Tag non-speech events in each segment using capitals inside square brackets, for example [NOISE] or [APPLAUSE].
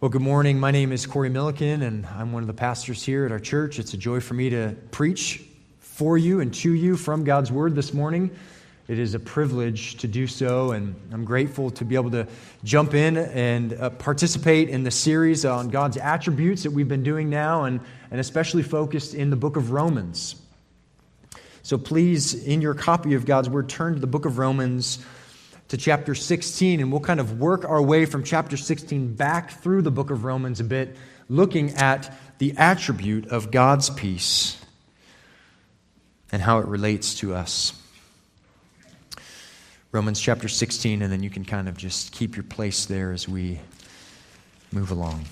Well, good morning. My name is Corey Milliken, and I'm one of the pastors here at our church. It's a joy for me to preach for you and to you from God's Word this morning. It is a privilege to do so, and I'm grateful to be able to jump in and uh, participate in the series on God's attributes that we've been doing now, and, and especially focused in the book of Romans. So please, in your copy of God's Word, turn to the book of Romans to chapter 16, and we'll kind of work our way from chapter 16 back through the book of Romans a bit, looking at the attribute of God's peace and how it relates to us. Romans chapter 16, and then you can kind of just keep your place there as we move along.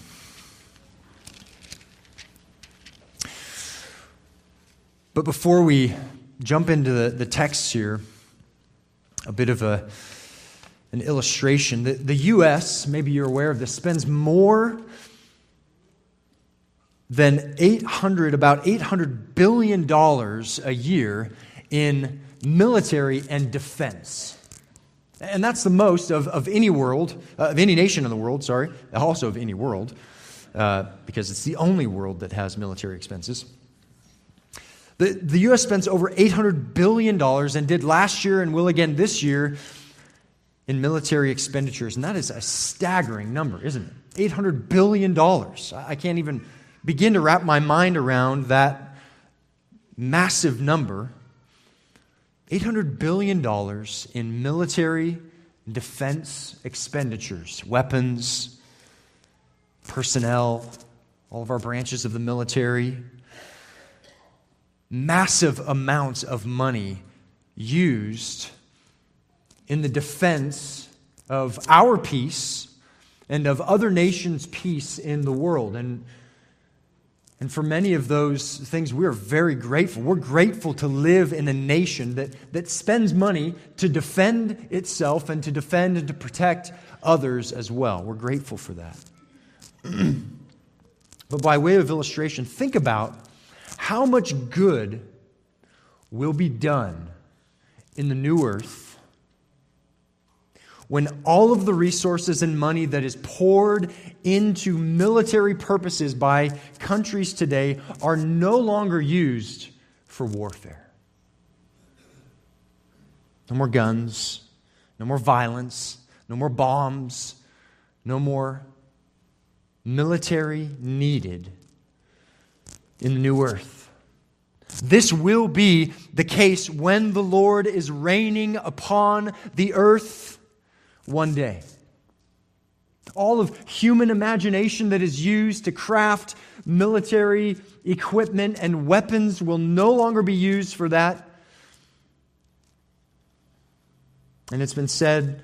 But before we jump into the, the text here, a bit of a an illustration. The, the U.S., maybe you're aware of this, spends more than 800, about 800 billion dollars a year in military and defense. And that's the most of, of any world, uh, of any nation in the world, sorry, also of any world, uh, because it's the only world that has military expenses. The, the U.S. spends over $800 billion and did last year and will again this year in military expenditures. And that is a staggering number, isn't it? $800 billion. I can't even begin to wrap my mind around that massive number. $800 billion in military defense expenditures, weapons, personnel, all of our branches of the military. Massive amounts of money used in the defense of our peace and of other nations' peace in the world. And, and for many of those things, we are very grateful. We're grateful to live in a nation that, that spends money to defend itself and to defend and to protect others as well. We're grateful for that. [CLEARS THROAT] but by way of illustration, think about how much good will be done in the new earth when all of the resources and money that is poured into military purposes by countries today are no longer used for warfare. No more guns, no more violence, no more bombs, no more military needed in the new earth. This will be the case when the Lord is reigning upon the earth one day. All of human imagination that is used to craft military equipment and weapons will no longer be used for that. And it's been said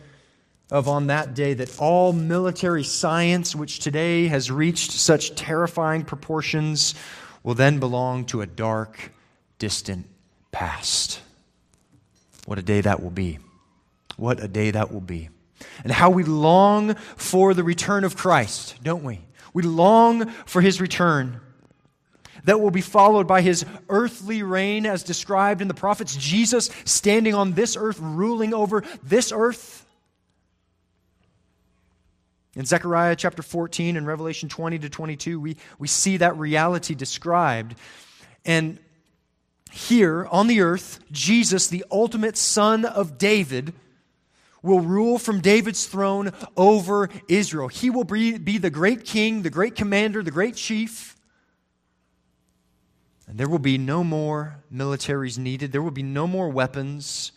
of on that day that all military science, which today has reached such terrifying proportions, will then belong to a dark, distant past. What a day that will be. What a day that will be and how we long for the return of Christ, don't we? We long for his return. That will be followed by his earthly reign, as described in the prophets, Jesus standing on this earth, ruling over this earth. In Zechariah chapter 14 and Revelation 20 to 22, we, we see that reality described. And here on the earth, Jesus, the ultimate son of David, will rule from David's throne over Israel. He will be, be the great king, the great commander, the great chief. And there will be no more militaries needed. There will be no more weapons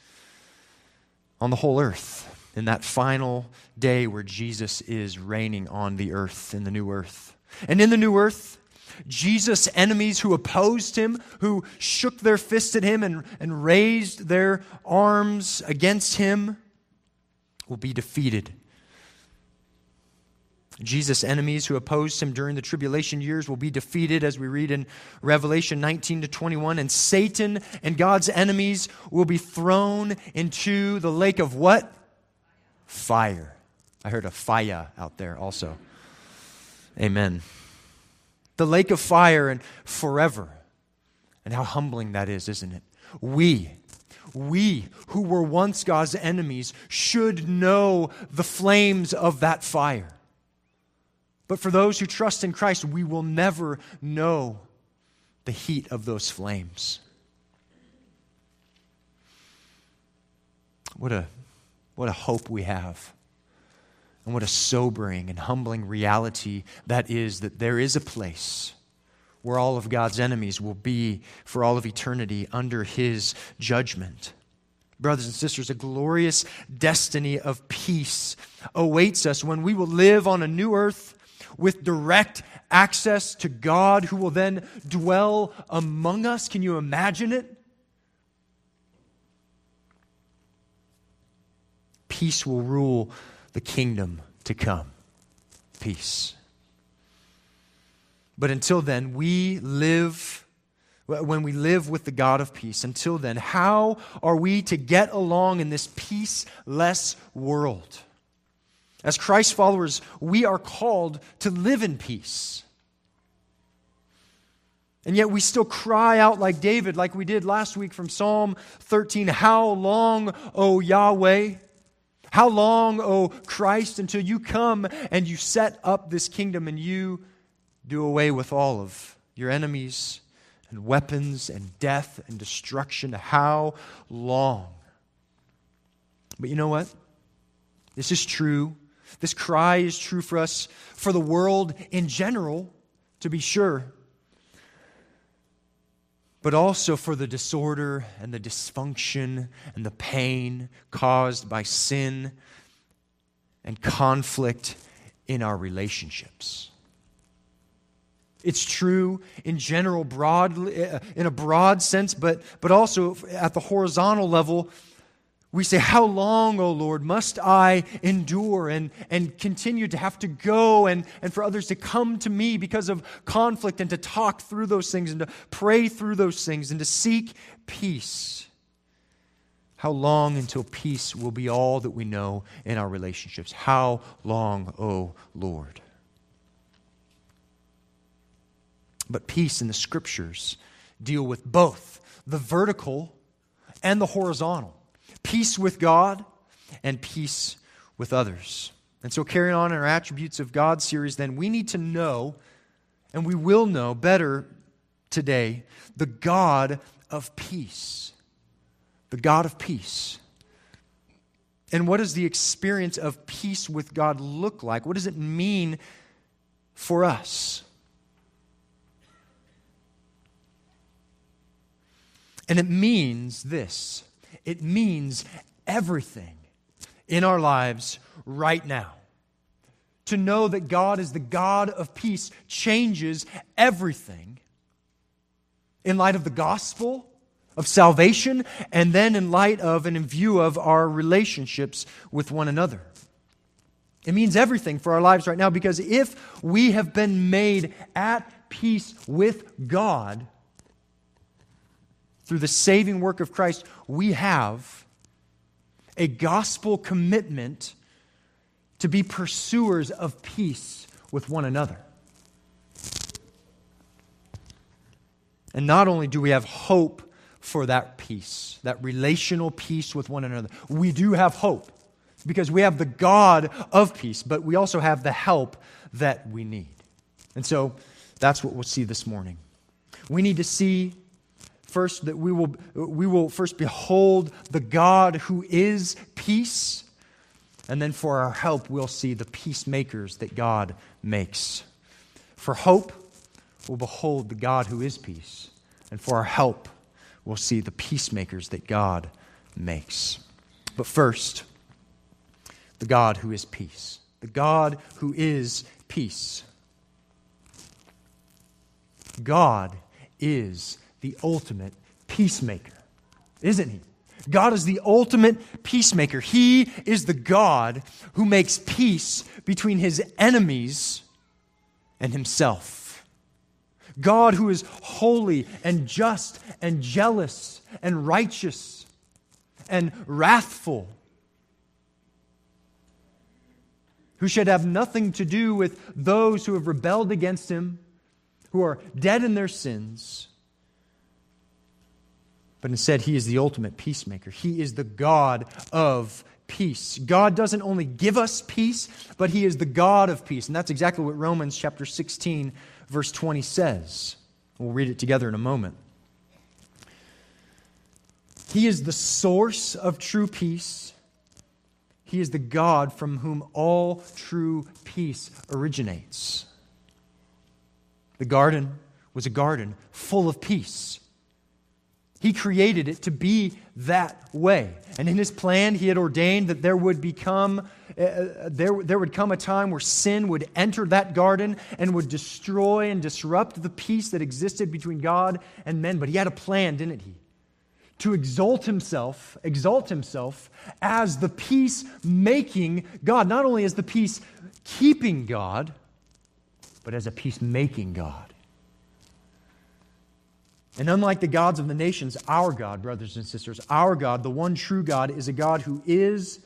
on the whole earth in that final day where Jesus is reigning on the earth, in the new earth. And in the new earth, Jesus' enemies who opposed him, who shook their fists at him and, and raised their arms against him, will be defeated. Jesus' enemies who opposed him during the tribulation years will be defeated, as we read in Revelation 19 to 21. And Satan and God's enemies will be thrown into the lake of what? Fire. I heard a fire out there also. Amen. The lake of fire and forever. And how humbling that is, isn't it? We, we who were once God's enemies should know the flames of that fire. But for those who trust in Christ, we will never know the heat of those flames. What a, what a hope we have. And what a sobering and humbling reality that is that there is a place where all of God's enemies will be for all of eternity under his judgment. Brothers and sisters, a glorious destiny of peace awaits us when we will live on a new earth with direct access to God who will then dwell among us. Can you imagine it? Peace will rule the kingdom to come. Peace. But until then, we live, when we live with the God of peace, until then, how are we to get along in this peaceless world? As Christ followers, we are called to live in peace. And yet we still cry out like David, like we did last week from Psalm 13 How long, O Yahweh? How long, O Christ, until you come and you set up this kingdom and you do away with all of your enemies and weapons and death and destruction? How long? But you know what? This is true this cry is true for us, for the world in general, to be sure, but also for the disorder and the dysfunction and the pain caused by sin and conflict in our relationships. It's true in general, broad, uh, in a broad sense, but, but also at the horizontal level we say, How long, O Lord, must I endure and, and continue to have to go and, and for others to come to me because of conflict and to talk through those things and to pray through those things and to seek peace? How long until peace will be all that we know in our relationships? How long, O Lord? But peace in the scriptures deal with both the vertical and the horizontal peace with God and peace with others. And so, carrying on in our Attributes of God series, then we need to know, and we will know better today, the God of peace. The God of peace. And what does the experience of peace with God look like? What does it mean for us? And it means this it means everything in our lives right now. To know that God is the God of peace changes everything in light of the gospel of salvation and then in light of and in view of our relationships with one another. It means everything for our lives right now because if we have been made at peace with God, through the saving work of Christ, we have a gospel commitment to be pursuers of peace with one another. And not only do we have hope for that peace, that relational peace with one another, we do have hope because we have the God of peace, but we also have the help that we need. And so that's what we'll see this morning. We need to see first that we will, we will first behold the God who is peace. And then for our help, we'll see the peacemakers that God makes. For hope, we'll behold the God who is peace. And for our help, we'll see the peacemakers that God makes. But first, the God who is peace. The God who is peace. God is the ultimate peacemaker, isn't he? God is the ultimate peacemaker. He is the God who makes peace between his enemies and himself. God who is holy and just and jealous and righteous and wrathful. Who should have nothing to do with those who have rebelled against him, who are dead in their sins but instead, He is the ultimate peacemaker. He is the God of peace. God doesn't only give us peace, but He is the God of peace. And that's exactly what Romans chapter 16, verse 20 says. We'll read it together in a moment. He is the source of true peace. He is the God from whom all true peace originates. The garden was a garden full of peace. He created it to be that way. And in his plan, he had ordained that there would become uh, uh, there, there would come a time where sin would enter that garden and would destroy and disrupt the peace that existed between God and men. But he had a plan, didn't he? To exalt himself, exalt himself as the peace making God, not only as the peace keeping God, but as a peace making God. And unlike the gods of the nations, our God, brothers and sisters, our God, the one true God, is a God who is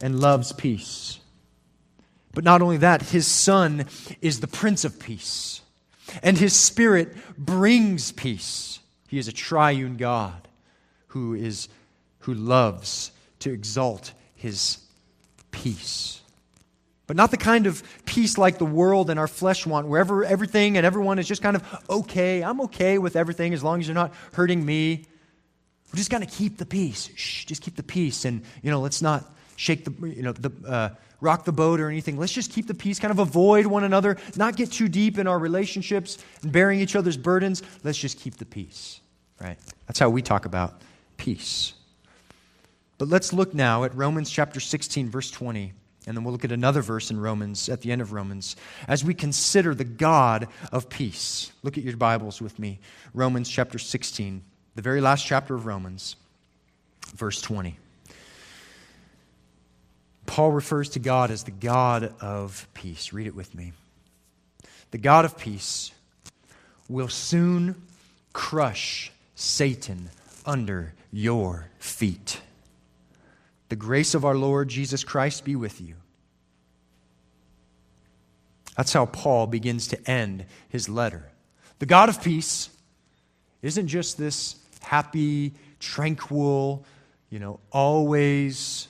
and loves peace. But not only that, his Son is the Prince of Peace, and his Spirit brings peace. He is a triune God who, is, who loves to exalt his peace. But not the kind of peace like the world and our flesh want, wherever everything and everyone is just kind of okay. I'm okay with everything as long as you're not hurting me. We're just going to keep the peace. Shh, just keep the peace. And, you know, let's not shake the, you know, the, uh, rock the boat or anything. Let's just keep the peace, kind of avoid one another, not get too deep in our relationships and bearing each other's burdens. Let's just keep the peace, right? That's how we talk about peace. But let's look now at Romans chapter 16, verse 20. And then we'll look at another verse in Romans, at the end of Romans, as we consider the God of peace. Look at your Bibles with me. Romans chapter 16, the very last chapter of Romans, verse 20. Paul refers to God as the God of peace. Read it with me. The God of peace will soon crush Satan under your feet. The grace of our Lord Jesus Christ be with you. That's how Paul begins to end his letter. The God of peace isn't just this happy, tranquil, you know, always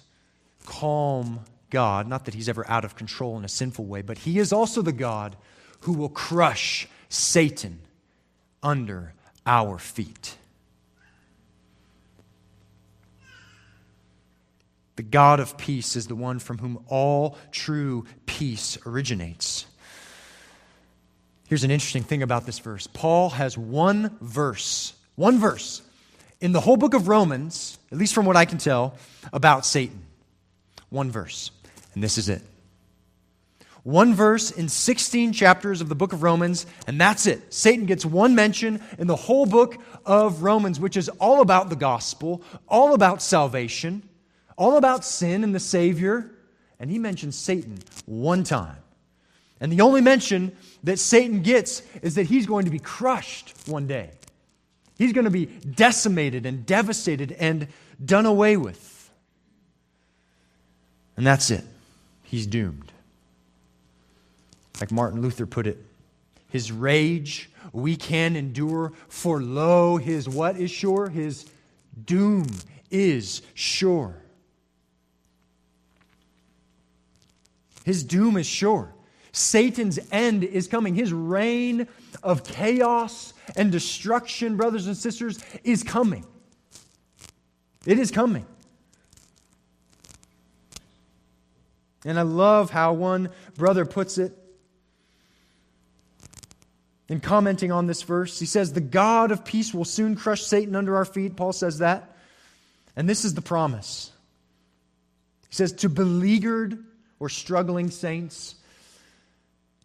calm God. Not that he's ever out of control in a sinful way, but he is also the God who will crush Satan under our feet. The God of peace is the one from whom all true peace originates. Here's an interesting thing about this verse Paul has one verse, one verse in the whole book of Romans, at least from what I can tell, about Satan. One verse. And this is it. One verse in 16 chapters of the book of Romans, and that's it. Satan gets one mention in the whole book of Romans, which is all about the gospel, all about salvation all about sin and the Savior, and he mentions Satan one time. And the only mention that Satan gets is that he's going to be crushed one day. He's going to be decimated and devastated and done away with. And that's it. He's doomed. Like Martin Luther put it, his rage we can endure, for lo, his what is sure? His doom is sure. His doom is sure. Satan's end is coming. His reign of chaos and destruction, brothers and sisters, is coming. It is coming. And I love how one brother puts it in commenting on this verse. He says, The God of peace will soon crush Satan under our feet. Paul says that. And this is the promise. He says, To beleaguered or struggling saints.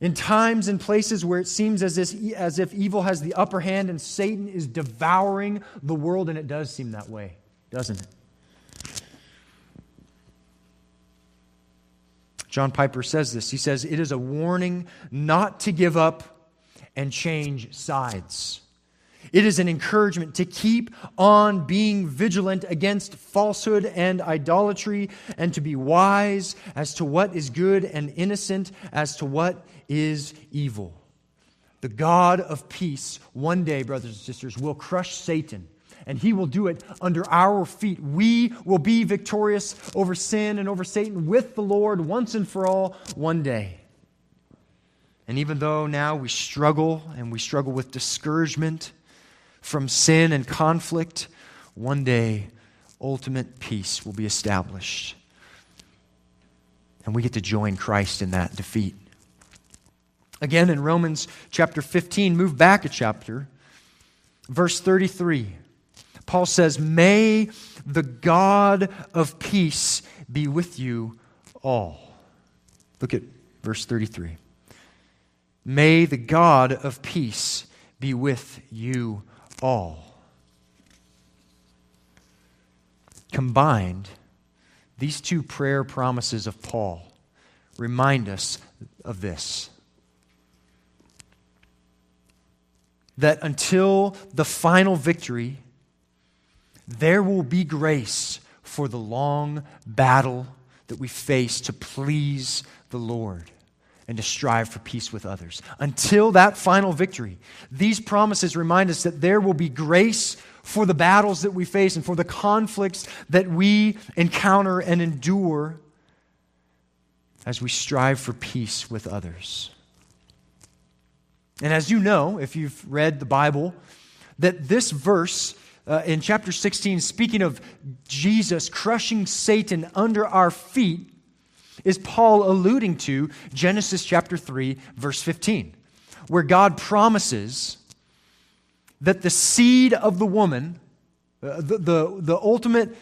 In times and places where it seems as if, as if evil has the upper hand and Satan is devouring the world, and it does seem that way, doesn't it? John Piper says this. He says, It is a warning not to give up and change sides. It is an encouragement to keep on being vigilant against falsehood and idolatry and to be wise as to what is good and innocent as to what is evil. The God of peace, one day, brothers and sisters, will crush Satan and He will do it under our feet. We will be victorious over sin and over Satan with the Lord once and for all one day. And even though now we struggle and we struggle with discouragement from sin and conflict, one day ultimate peace will be established. And we get to join Christ in that defeat. Again, in Romans chapter 15, move back a chapter, verse 33. Paul says, May the God of peace be with you all. Look at verse 33. May the God of peace be with you all. Combined, these two prayer promises of Paul remind us of this that until the final victory, there will be grace for the long battle that we face to please the Lord and to strive for peace with others. Until that final victory, these promises remind us that there will be grace for the battles that we face and for the conflicts that we encounter and endure as we strive for peace with others. And as you know, if you've read the Bible, that this verse uh, in chapter 16, speaking of Jesus crushing Satan under our feet, is Paul alluding to Genesis chapter 3, verse 15, where God promises that the seed of the woman, uh, the, the, the ultimate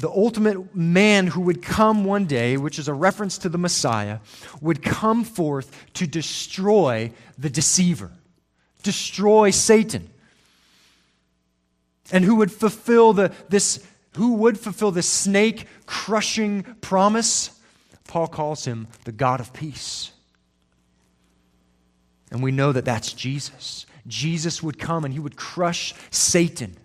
the ultimate man who would come one day, which is a reference to the Messiah, would come forth to destroy the deceiver, destroy Satan. And who would fulfill the, this who would fulfill the snake crushing promise? Paul calls him the God of peace. And we know that that's Jesus. Jesus would come and he would crush Satan.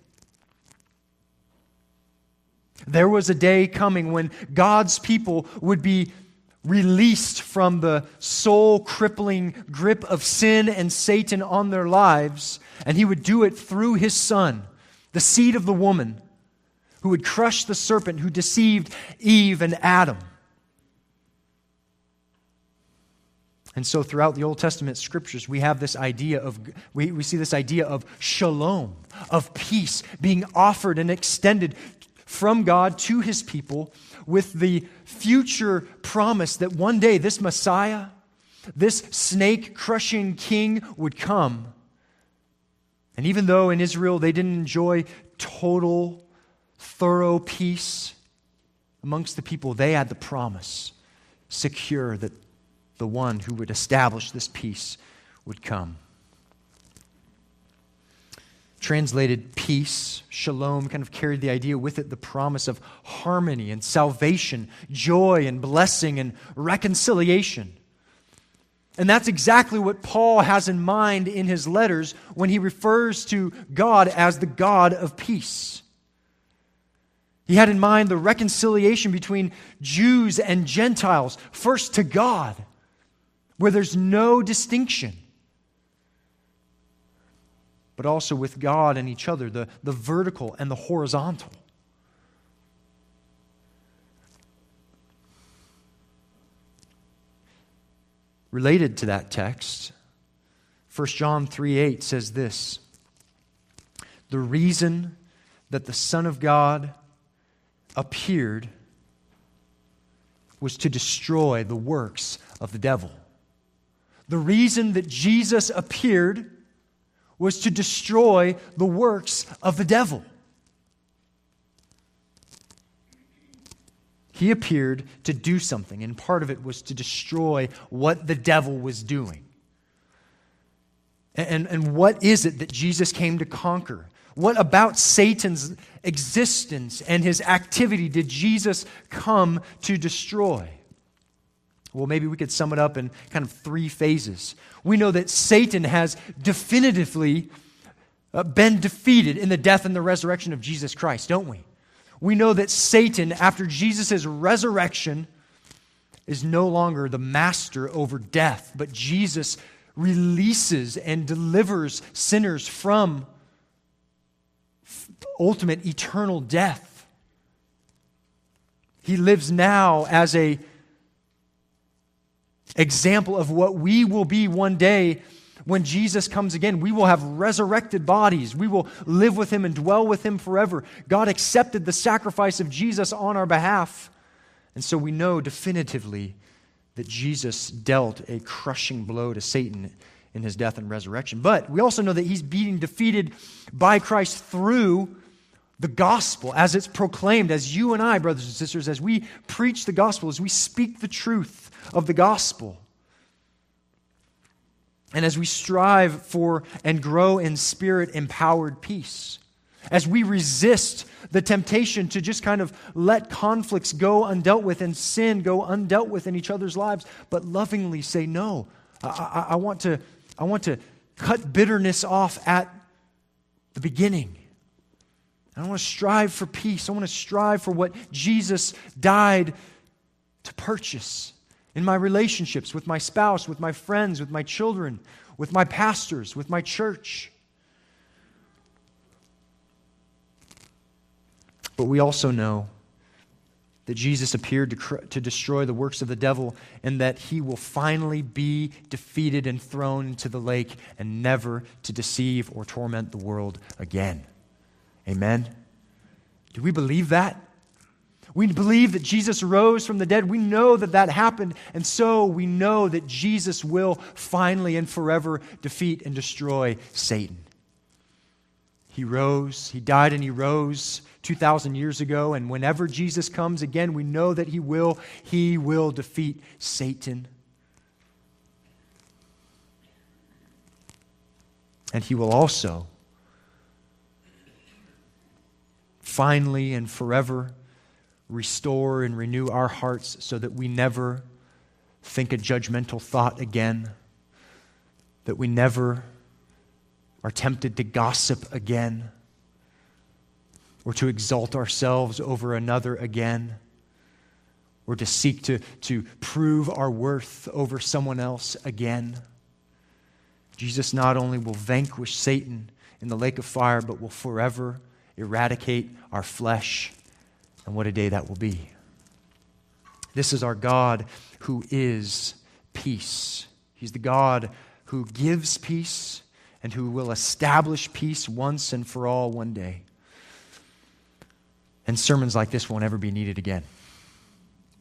There was a day coming when God's people would be released from the soul crippling grip of sin and Satan on their lives, and he would do it through his son, the seed of the woman who would crush the serpent who deceived Eve and Adam. And so, throughout the Old Testament scriptures, we have this idea of, we, we see this idea of shalom, of peace being offered and extended from God to his people with the future promise that one day this Messiah, this snake crushing king, would come. And even though in Israel they didn't enjoy total thorough peace amongst the people, they had the promise secure that the one who would establish this peace would come. Translated peace, shalom, kind of carried the idea with it the promise of harmony and salvation, joy and blessing and reconciliation. And that's exactly what Paul has in mind in his letters when he refers to God as the God of peace. He had in mind the reconciliation between Jews and Gentiles, first to God, where there's no distinction, but also with God and each other, the, the vertical and the horizontal. Related to that text, 1 John 3 8 says this The reason that the Son of God appeared was to destroy the works of the devil. The reason that Jesus appeared was to destroy the works of the devil. He appeared to do something, and part of it was to destroy what the devil was doing. And, and what is it that Jesus came to conquer? What about Satan's existence and his activity did Jesus come to destroy? Well, maybe we could sum it up in kind of three phases. We know that Satan has definitively uh, been defeated in the death and the resurrection of Jesus Christ, don't we? We know that Satan, after Jesus' resurrection, is no longer the master over death, but Jesus releases and delivers sinners from ultimate eternal death. He lives now as a example of what we will be one day when Jesus comes again. We will have resurrected bodies. We will live with him and dwell with him forever. God accepted the sacrifice of Jesus on our behalf. And so we know definitively that Jesus dealt a crushing blow to Satan in his death and resurrection. But we also know that he's being defeated by Christ through the gospel as it's proclaimed, as you and I, brothers and sisters, as we preach the gospel, as we speak the truth of the gospel. And as we strive for and grow in spirit empowered peace, as we resist the temptation to just kind of let conflicts go undealt with and sin go undealt with in each other's lives, but lovingly say, No, I, I, I want, to, I want to cut bitterness off at the beginning. I want to strive for peace. I want to strive for what Jesus died to purchase in my relationships with my spouse, with my friends, with my children, with my pastors, with my church. But we also know that Jesus appeared to, cr- to destroy the works of the devil and that he will finally be defeated and thrown into the lake and never to deceive or torment the world again. Amen? Do we believe that? We believe that Jesus rose from the dead. We know that that happened. And so we know that Jesus will finally and forever defeat and destroy Satan. He rose, he died, and he rose 2,000 years ago. And whenever Jesus comes again, we know that he will. He will defeat Satan. And he will also finally and forever restore and renew our hearts so that we never think a judgmental thought again, that we never are tempted to gossip again or to exalt ourselves over another again or to seek to, to prove our worth over someone else again. Jesus not only will vanquish Satan in the lake of fire, but will forever eradicate our flesh and what a day that will be. This is our God who is peace. He's the God who gives peace and who will establish peace once and for all one day. And sermons like this won't ever be needed again.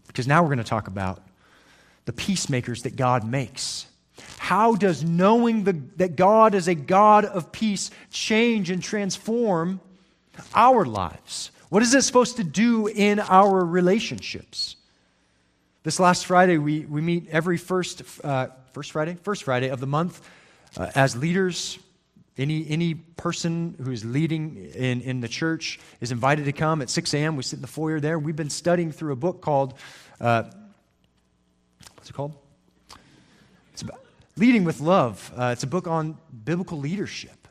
Because now we're going to talk about the peacemakers that God makes. How does knowing the, that God is a God of peace change and transform our lives? What is it supposed to do in our relationships? This last Friday, we, we meet every first, uh, first Friday? First Friday of the month uh, as leaders. Any, any person who's leading in, in the church is invited to come at 6 a.m. We sit in the foyer there. We've been studying through a book called, uh, what's it called? It's about Leading with Love. Uh, it's a book on biblical leadership.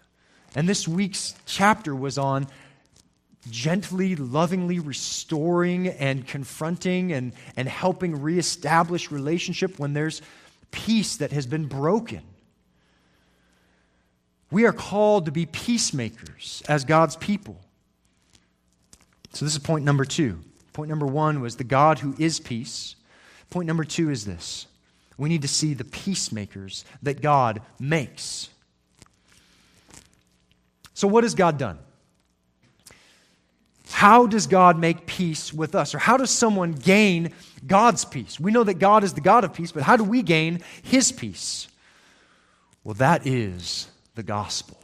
And this week's chapter was on gently, lovingly restoring and confronting and, and helping reestablish relationship when there's peace that has been broken. We are called to be peacemakers as God's people. So, this is point number two. Point number one was the God who is peace. Point number two is this we need to see the peacemakers that God makes. So, what has God done? How does God make peace with us? Or how does someone gain God's peace? We know that God is the God of peace, but how do we gain His peace? Well, that is the gospel.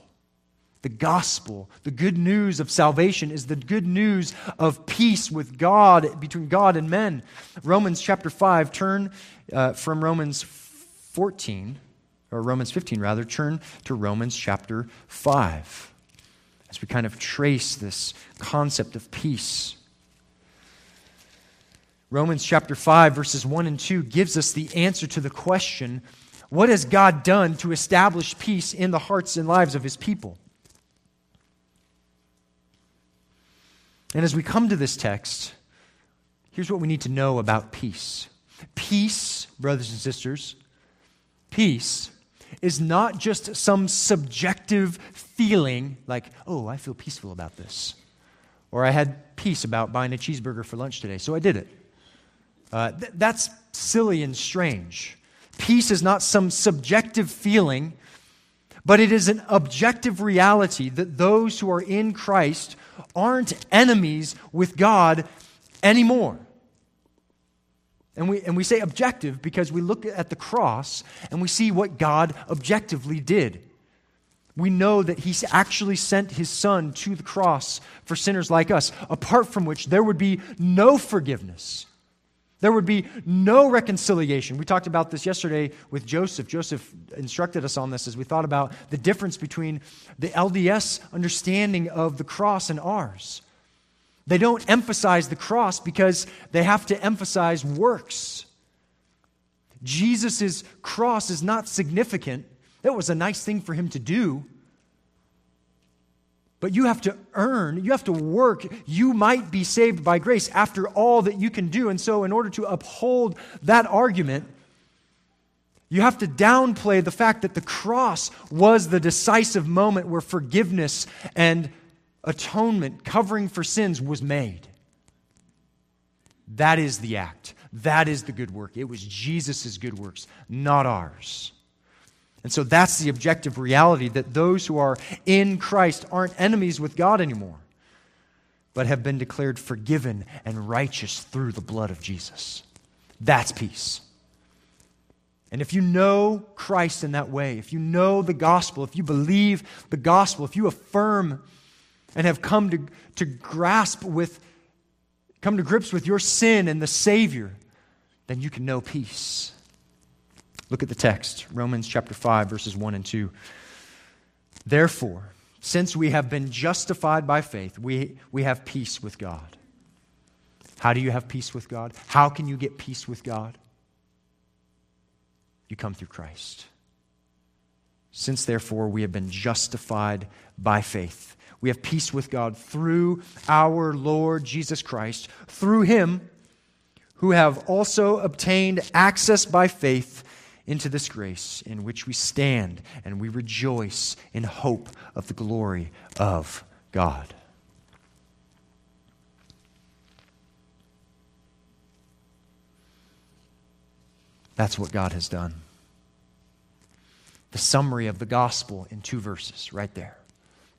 The gospel, the good news of salvation, is the good news of peace with God, between God and men. Romans chapter 5, turn uh, from Romans 14, or Romans 15 rather, turn to Romans chapter 5 as we kind of trace this concept of peace. Romans chapter 5, verses 1 and 2 gives us the answer to the question what has God done to establish peace in the hearts and lives of his people? And as we come to this text, here's what we need to know about peace. Peace, brothers and sisters, peace is not just some subjective feeling like, oh, I feel peaceful about this. Or I had peace about buying a cheeseburger for lunch today, so I did it. Uh, th- that's silly and strange. Peace is not some subjective feeling, but it is an objective reality that those who are in Christ aren't enemies with God anymore. And we, and we say objective because we look at the cross and we see what God objectively did. We know that He actually sent His Son to the cross for sinners like us, apart from which there would be no forgiveness. There would be no reconciliation. We talked about this yesterday with Joseph. Joseph instructed us on this as we thought about the difference between the LDS understanding of the cross and ours. They don't emphasize the cross because they have to emphasize works. Jesus' cross is not significant. That was a nice thing for him to do. But you have to earn, you have to work. You might be saved by grace after all that you can do. And so, in order to uphold that argument, you have to downplay the fact that the cross was the decisive moment where forgiveness and atonement, covering for sins, was made. That is the act. That is the good work. It was Jesus' good works, not ours. And so that's the objective reality that those who are in Christ aren't enemies with God anymore, but have been declared forgiven and righteous through the blood of Jesus. That's peace. And if you know Christ in that way, if you know the gospel, if you believe the gospel, if you affirm and have come to, to grasp with, come to grips with your sin and the Savior, then you can know peace. Look at the text, Romans chapter 5, verses 1 and 2. Therefore, since we have been justified by faith, we, we have peace with God. How do you have peace with God? How can you get peace with God? You come through Christ. Since, therefore, we have been justified by faith, we have peace with God through our Lord Jesus Christ, through him who have also obtained access by faith into this grace in which we stand and we rejoice in hope of the glory of God. That's what God has done. The summary of the gospel in two verses, right there.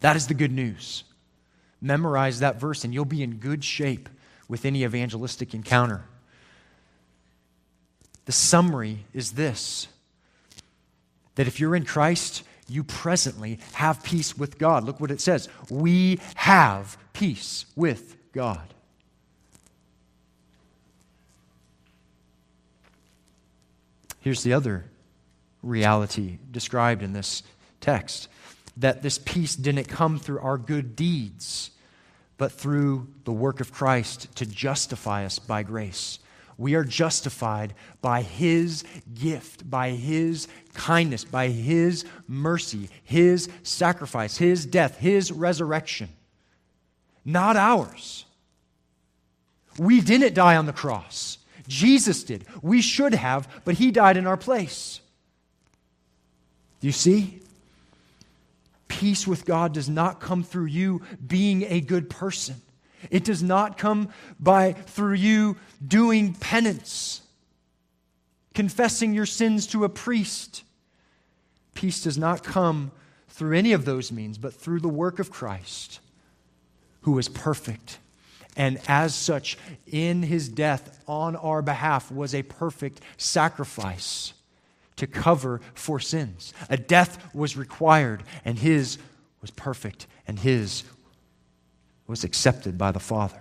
That is the good news. Memorize that verse, and you'll be in good shape with any evangelistic encounter. The summary is this that if you're in Christ, you presently have peace with God. Look what it says. We have peace with God. Here's the other reality described in this text that this peace didn't come through our good deeds, but through the work of Christ to justify us by grace. We are justified by His gift, by His kindness, by His mercy, His sacrifice, His death, His resurrection. Not ours. We didn't die on the cross. Jesus did. We should have, but He died in our place. Do you see? Peace with God does not come through you being a good person. It does not come by through you doing penance, confessing your sins to a priest. Peace does not come through any of those means, but through the work of Christ, who is perfect. And as such, in his death on our behalf was a perfect sacrifice to cover for sins. A death was required, and his was perfect, and his was accepted by the Father.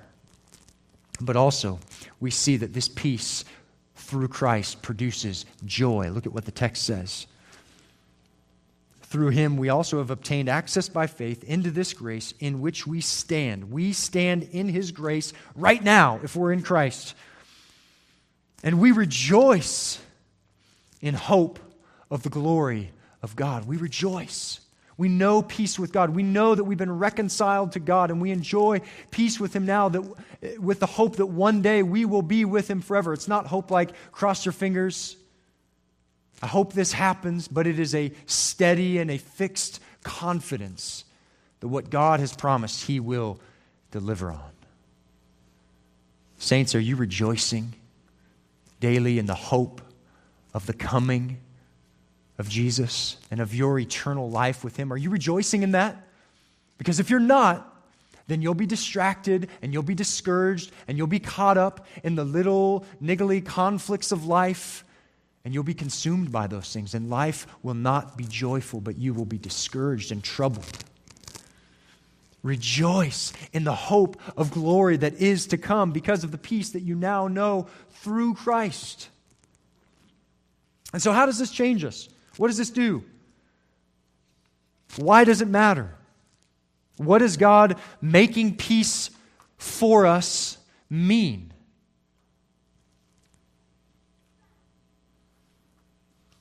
But also, we see that this peace through Christ produces joy. Look at what the text says. Through him, we also have obtained access by faith into this grace in which we stand. We stand in his grace right now if we're in Christ. And we rejoice in hope of the glory of God. We rejoice. We know peace with God. We know that we've been reconciled to God and we enjoy peace with Him now that, with the hope that one day we will be with Him forever. It's not hope like cross your fingers. I hope this happens, but it is a steady and a fixed confidence that what God has promised, He will deliver on. Saints, are you rejoicing daily in the hope of the coming of Jesus and of your eternal life with Him? Are you rejoicing in that? Because if you're not, then you'll be distracted and you'll be discouraged and you'll be caught up in the little niggly conflicts of life and you'll be consumed by those things. And life will not be joyful, but you will be discouraged and troubled. Rejoice in the hope of glory that is to come because of the peace that you now know through Christ. And so, how does this change us? What does this do? Why does it matter? What does God making peace for us mean?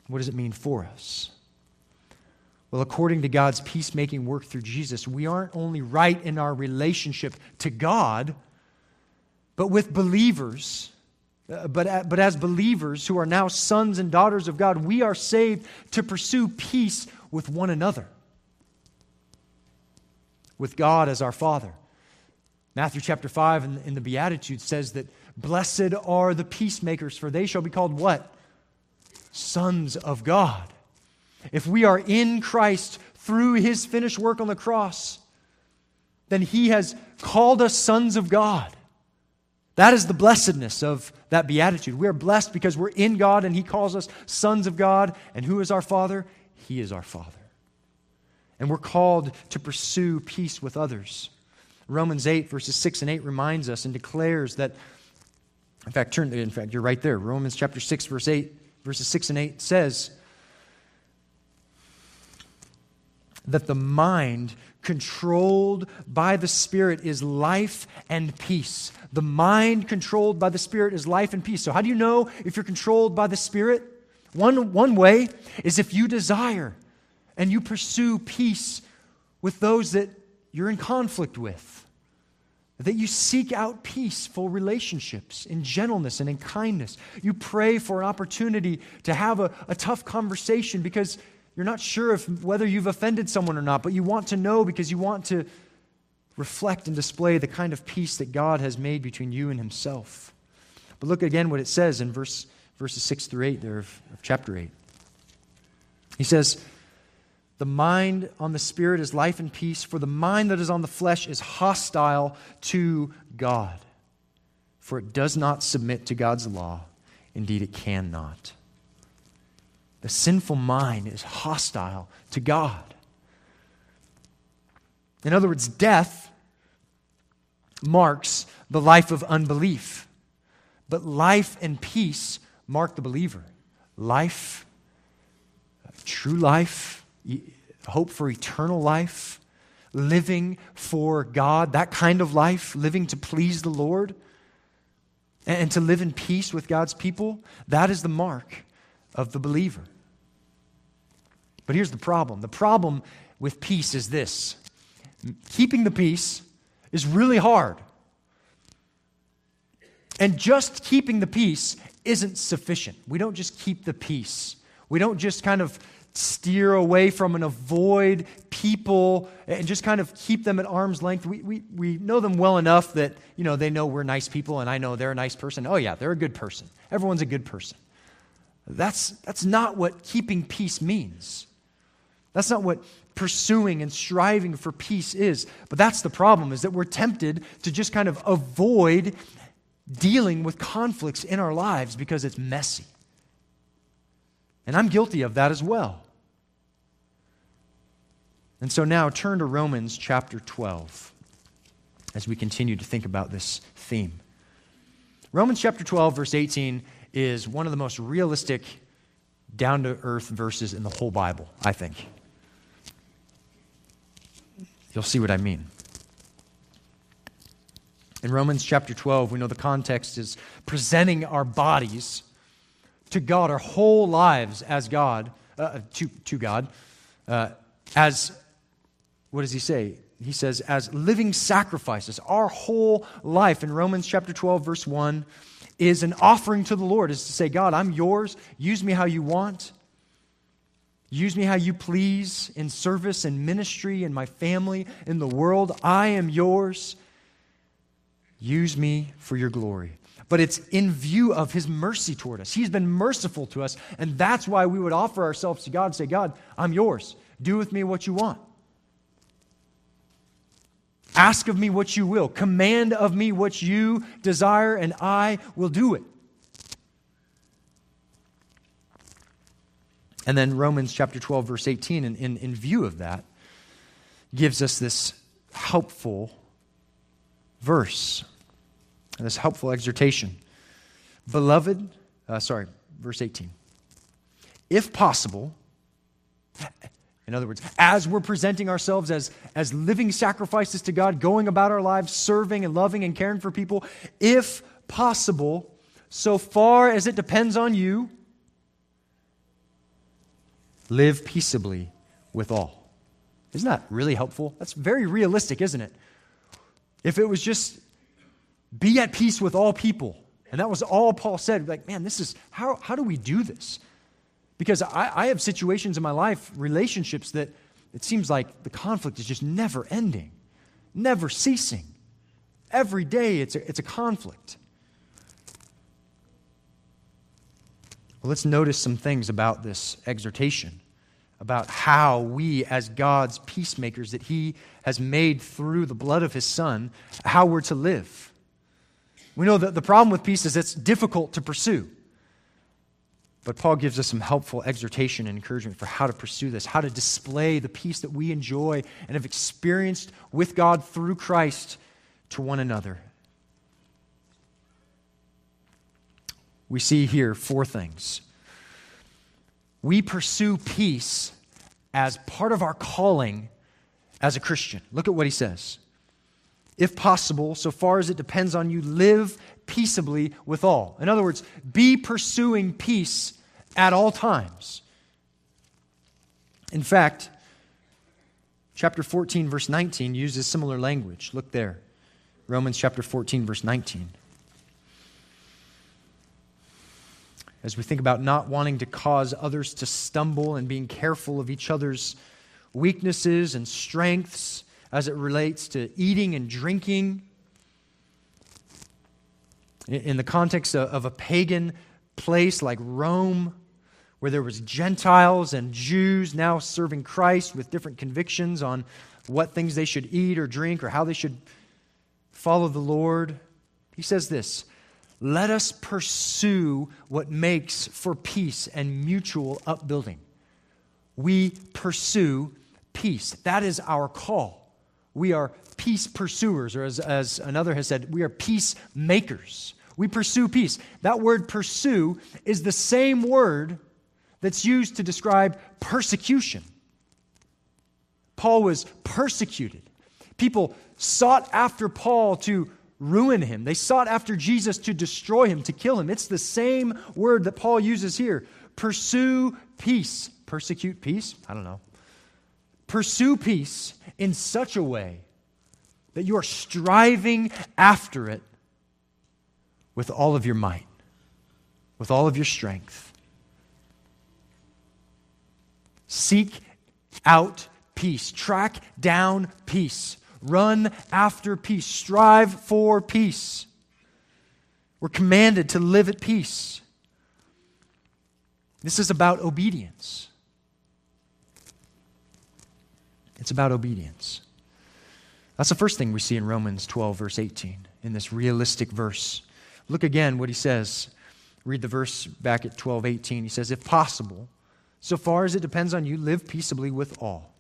What does it mean for us? Well, according to God's peacemaking work through Jesus, we aren't only right in our relationship to God, but with believers. Uh, but, but as believers who are now sons and daughters of God, we are saved to pursue peace with one another, with God as our Father. Matthew chapter 5 in, in the Beatitudes says that blessed are the peacemakers, for they shall be called what? Sons of God. If we are in Christ through his finished work on the cross, then he has called us sons of God. That is the blessedness of that beatitude. We are blessed because we're in God and he calls us sons of God. And who is our Father? He is our Father. And we're called to pursue peace with others. Romans 8, verses 6 and 8 reminds us and declares that, in fact, turn, in fact, you're right there. Romans chapter 6, verse 8, verses 6 and 8 says, that the mind controlled by the Spirit is life and peace. The mind controlled by the Spirit is life and peace. So, how do you know if you're controlled by the Spirit? One, one way is if you desire and you pursue peace with those that you're in conflict with. That you seek out peaceful relationships in gentleness and in kindness. You pray for an opportunity to have a, a tough conversation because you're not sure if whether you've offended someone or not, but you want to know because you want to reflect and display the kind of peace that God has made between you and Himself. But look again what it says in verse, verses 6 through 8 there of, of chapter 8. He says, The mind on the Spirit is life and peace, for the mind that is on the flesh is hostile to God, for it does not submit to God's law. Indeed, it cannot. The sinful mind is hostile to God. In other words, death marks the life of unbelief, but life and peace mark the believer. Life, true life, hope for eternal life, living for God, that kind of life, living to please the Lord, and to live in peace with God's people, that is the mark of the believer. But here's the problem the problem with peace is this keeping the peace is really hard. And just keeping the peace isn't sufficient. We don't just keep the peace. We don't just kind of steer away from and avoid people and just kind of keep them at arm's length. We, we, we know them well enough that, you know, they know we're nice people and I know they're a nice person. Oh, yeah, they're a good person. Everyone's a good person. That's, that's not what keeping peace means. That's not what pursuing and striving for peace is. But that's the problem is that we're tempted to just kind of avoid dealing with conflicts in our lives because it's messy. And I'm guilty of that as well. And so now turn to Romans chapter 12 as we continue to think about this theme. Romans chapter 12, verse 18, is one of the most realistic, down to earth verses in the whole Bible, I think. You'll see what I mean. In Romans chapter 12, we know the context is presenting our bodies to God, our whole lives as God, uh, to, to God, uh, as, what does he say? He says, as living sacrifices. Our whole life in Romans chapter 12, verse 1 is an offering to the Lord, is to say, God, I'm yours. Use me how you want. Use me how you please in service and ministry, in my family, in the world. I am yours. Use me for your glory. But it's in view of his mercy toward us. He's been merciful to us, and that's why we would offer ourselves to God and say, God, I'm yours. Do with me what you want. Ask of me what you will. Command of me what you desire, and I will do it. And then Romans chapter 12, verse 18, in, in, in view of that, gives us this helpful verse, this helpful exhortation. Beloved, uh, sorry, verse 18. If possible, in other words, as we're presenting ourselves as, as living sacrifices to God, going about our lives, serving and loving and caring for people, if possible, so far as it depends on you, Live peaceably with all. Isn't that really helpful? That's very realistic, isn't it? If it was just be at peace with all people, and that was all Paul said, like, man, this is how, how do we do this? Because I, I have situations in my life, relationships that it seems like the conflict is just never ending, never ceasing. Every day it's a, it's a conflict. Well, let's notice some things about this exhortation, about how we, as God's peacemakers that He has made through the blood of His Son, how we're to live. We know that the problem with peace is it's difficult to pursue. But Paul gives us some helpful exhortation and encouragement for how to pursue this, how to display the peace that we enjoy and have experienced with God through Christ to one another. We see here four things. We pursue peace as part of our calling as a Christian. Look at what he says. If possible, so far as it depends on you, live peaceably with all. In other words, be pursuing peace at all times. In fact, chapter 14, verse 19 uses similar language. Look there. Romans chapter 14, verse 19. As we think about not wanting to cause others to stumble and being careful of each other's weaknesses and strengths as it relates to eating and drinking. In the context of a pagan place like Rome, where there was Gentiles and Jews now serving Christ with different convictions on what things they should eat or drink or how they should follow the Lord, he says this let us pursue what makes for peace and mutual upbuilding. We pursue peace. That is our call. We are peace pursuers, or as, as another has said, we are peacemakers. We pursue peace. That word pursue is the same word that's used to describe persecution. Paul was persecuted. People sought after Paul to ruin him. They sought after Jesus to destroy him, to kill him. It's the same word that Paul uses here pursue peace. Persecute peace? I don't know. Pursue peace in such a way that you are striving after it with all of your might, with all of your strength. Seek out peace, track down peace. Run after peace. Strive for peace. We're commanded to live at peace. This is about obedience. It's about obedience. That's the first thing we see in Romans 12, verse 18, in this realistic verse. Look again what he says. Read the verse back at 12, 18. He says, If possible, so far as it depends on you, live peaceably with all.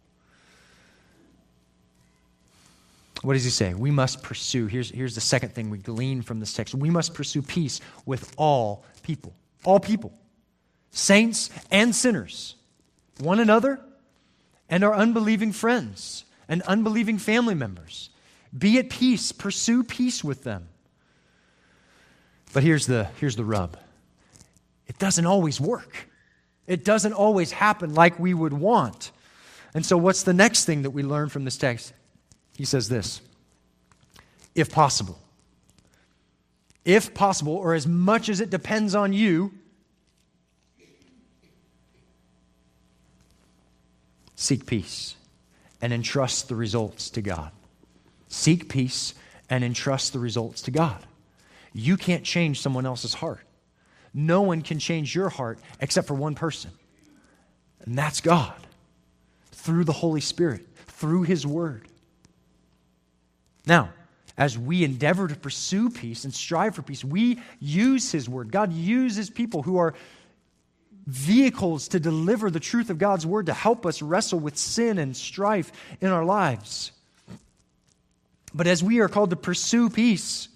What does he say? We must pursue. Here's, here's the second thing we glean from this text. We must pursue peace with all people. All people. Saints and sinners. One another and our unbelieving friends and unbelieving family members. Be at peace. Pursue peace with them. But here's the, here's the rub it doesn't always work, it doesn't always happen like we would want. And so, what's the next thing that we learn from this text? He says this if possible. If possible, or as much as it depends on you, Seek peace and entrust the results to God. Seek peace and entrust the results to God. You can't change someone else's heart. No one can change your heart except for one person, and that's God through the Holy Spirit, through His Word. Now, as we endeavor to pursue peace and strive for peace, we use His Word. God uses people who are vehicles to deliver the truth of God's Word to help us wrestle with sin and strife in our lives. But as we are called to pursue peace,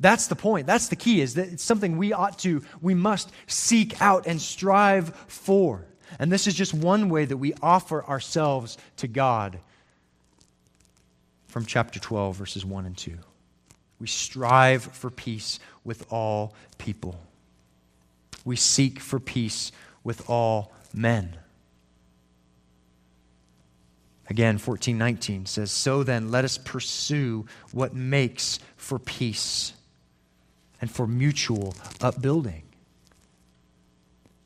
that's the point. That's the key, is that it's something we ought to, we must seek out and strive for. And this is just one way that we offer ourselves to God from chapter 12, verses 1 and 2. We strive for peace with all people. We seek for peace with all men. Again, 1419 says, So then, let us pursue what makes for peace and for mutual upbuilding.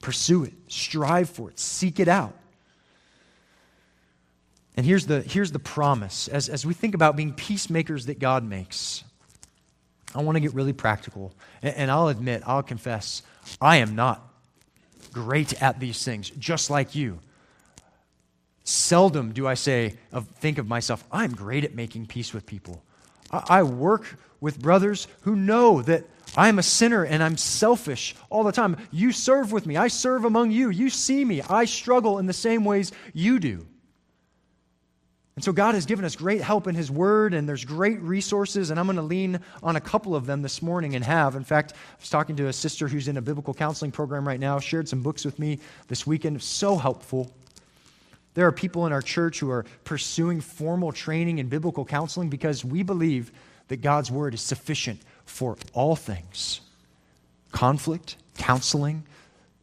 Pursue it, strive for it, seek it out. And here's the, here's the promise as, as we think about being peacemakers that God makes. I want to get really practical. And, and I'll admit, I'll confess, I am not great at these things, just like you. Seldom do I say, of, think of myself, I'm great at making peace with people. I, I work with brothers who know that I am a sinner and I'm selfish all the time. You serve with me. I serve among you. You see me. I struggle in the same ways you do. And so God has given us great help in His Word, and there's great resources, and I'm going to lean on a couple of them this morning and have. In fact, I was talking to a sister who's in a biblical counseling program right now, shared some books with me this weekend. So helpful. There are people in our church who are pursuing formal training in biblical counseling because we believe that God's word is sufficient for all things conflict, counseling,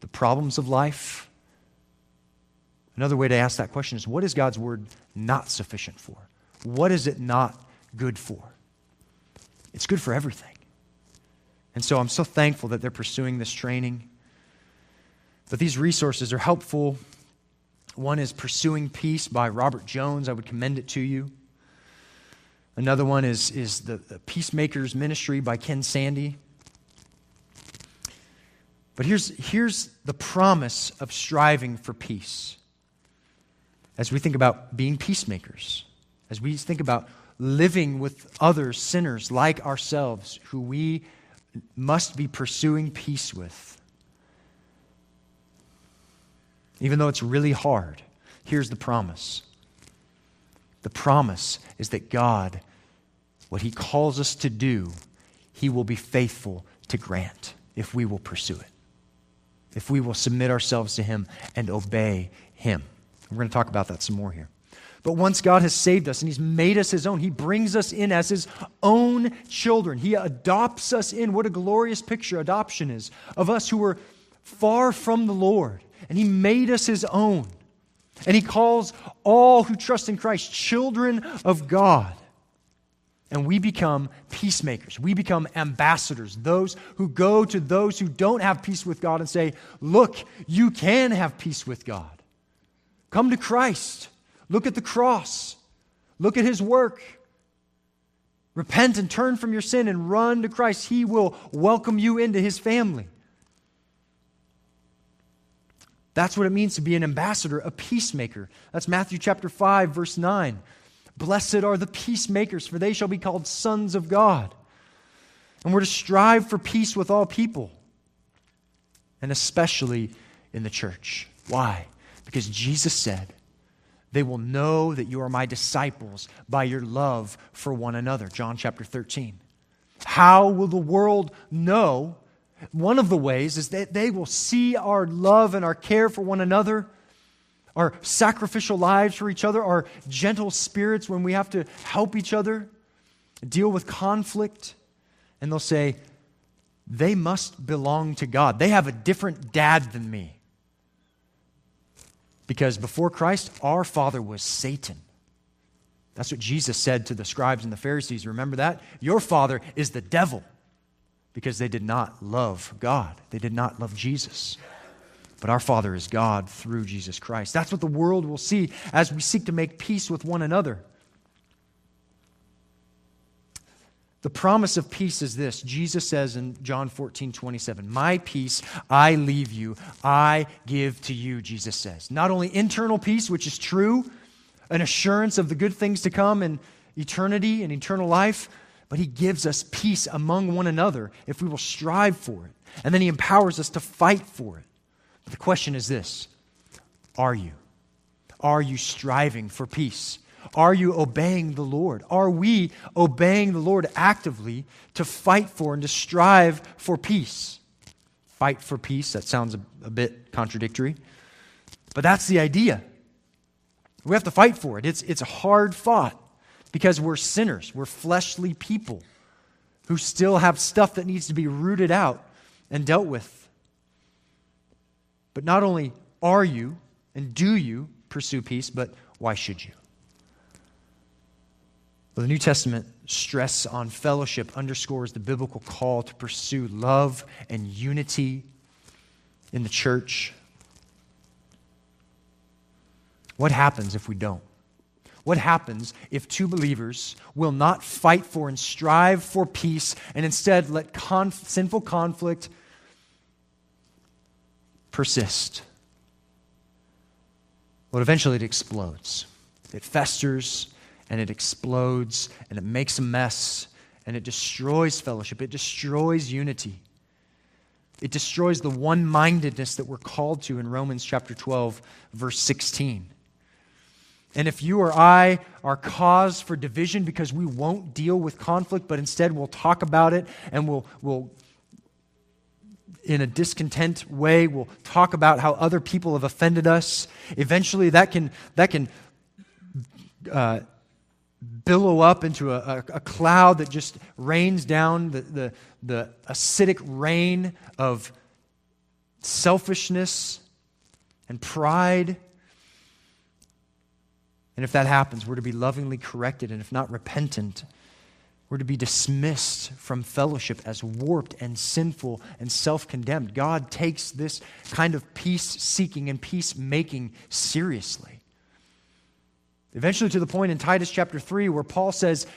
the problems of life. Another way to ask that question is what is God's word not sufficient for? What is it not good for? It's good for everything. And so I'm so thankful that they're pursuing this training. But these resources are helpful one is Pursuing Peace by Robert Jones. I would commend it to you. Another one is, is the, the Peacemakers Ministry by Ken Sande. But here's, here's the promise of striving for peace. As we think about being peacemakers, as we think about living with other sinners like ourselves who we must be pursuing peace with. Even though it's really hard, here's the promise. The promise is that God, what He calls us to do, He will be faithful to grant if we will pursue it, if we will submit ourselves to Him and obey Him. We're going to talk about that some more here. But once God has saved us and He's made us His own, He brings us in as His own children. He adopts us in. What a glorious picture adoption is of us who were far from the Lord and He made us His own. And He calls all who trust in Christ children of God. And we become peacemakers. We become ambassadors, those who go to those who don't have peace with God and say, Look, you can have peace with God. Come to Christ. Look at the cross. Look at His work. Repent and turn from your sin and run to Christ. He will welcome you into His family. That's what it means to be an ambassador, a peacemaker. That's Matthew chapter 5 verse 9. Blessed are the peacemakers, for they shall be called sons of God. And we're to strive for peace with all people, and especially in the church. Why? Because Jesus said, They will know that you are my disciples by your love for one another. John chapter 13. How will the world know one of the ways is that they will see our love and our care for one another, our sacrificial lives for each other, our gentle spirits when we have to help each other, deal with conflict, and they'll say, they must belong to God. They have a different dad than me. Because before Christ, our father was Satan. That's what Jesus said to the scribes and the Pharisees. Remember that? Your father is the devil because they did not love God. They did not love Jesus. but our Father is God through Jesus Christ. That's what the world will see as we seek to make peace with one another. The promise of peace is this Jesus says in John 14, 27, My peace I leave you, I give to you, Jesus says. Not only internal peace, which is true, an assurance of the good things to come in eternity and eternal life, but He gives us peace among one another if we will strive for it. And then He empowers us to fight for it. But the question is this Are you? Are you striving for peace? Are you obeying the Lord? Are we obeying the Lord actively to fight for and to strive for peace? Fight for peace, that sounds a, a bit contradictory, but that's the idea. We have to fight for it. It's, it's hard fought because we're sinners, we're fleshly people who still have stuff that needs to be rooted out and dealt with. But not only are you and do you pursue peace, but why should you? Well, the New Testament stress on fellowship underscores the biblical call to pursue love and unity in the church. What happens if we don't? What happens if two believers will not fight for and strive for peace and instead let conf- sinful conflict persist? Well, eventually it explodes. It festers and it explodes and it makes a mess and it destroys fellowship. It destroys unity. It destroys the one mindedness that we're called to in Romans chapter 12, verse 16. And if you or I are cause for division because we won't deal with conflict, but instead we'll talk about it and we'll, we'll in a discontent way, we'll talk about how other people have offended us, eventually that can, that can uh, billow up into a, a, a, cloud that just rains down the, the, the acidic rain of selfishness and pride. And if that happens, we're to be lovingly corrected, and if not repentant, we're to be dismissed from fellowship as warped and sinful and self condemned. God takes this kind of peace seeking and peace making seriously. Eventually, to the point in Titus chapter 3 where Paul says,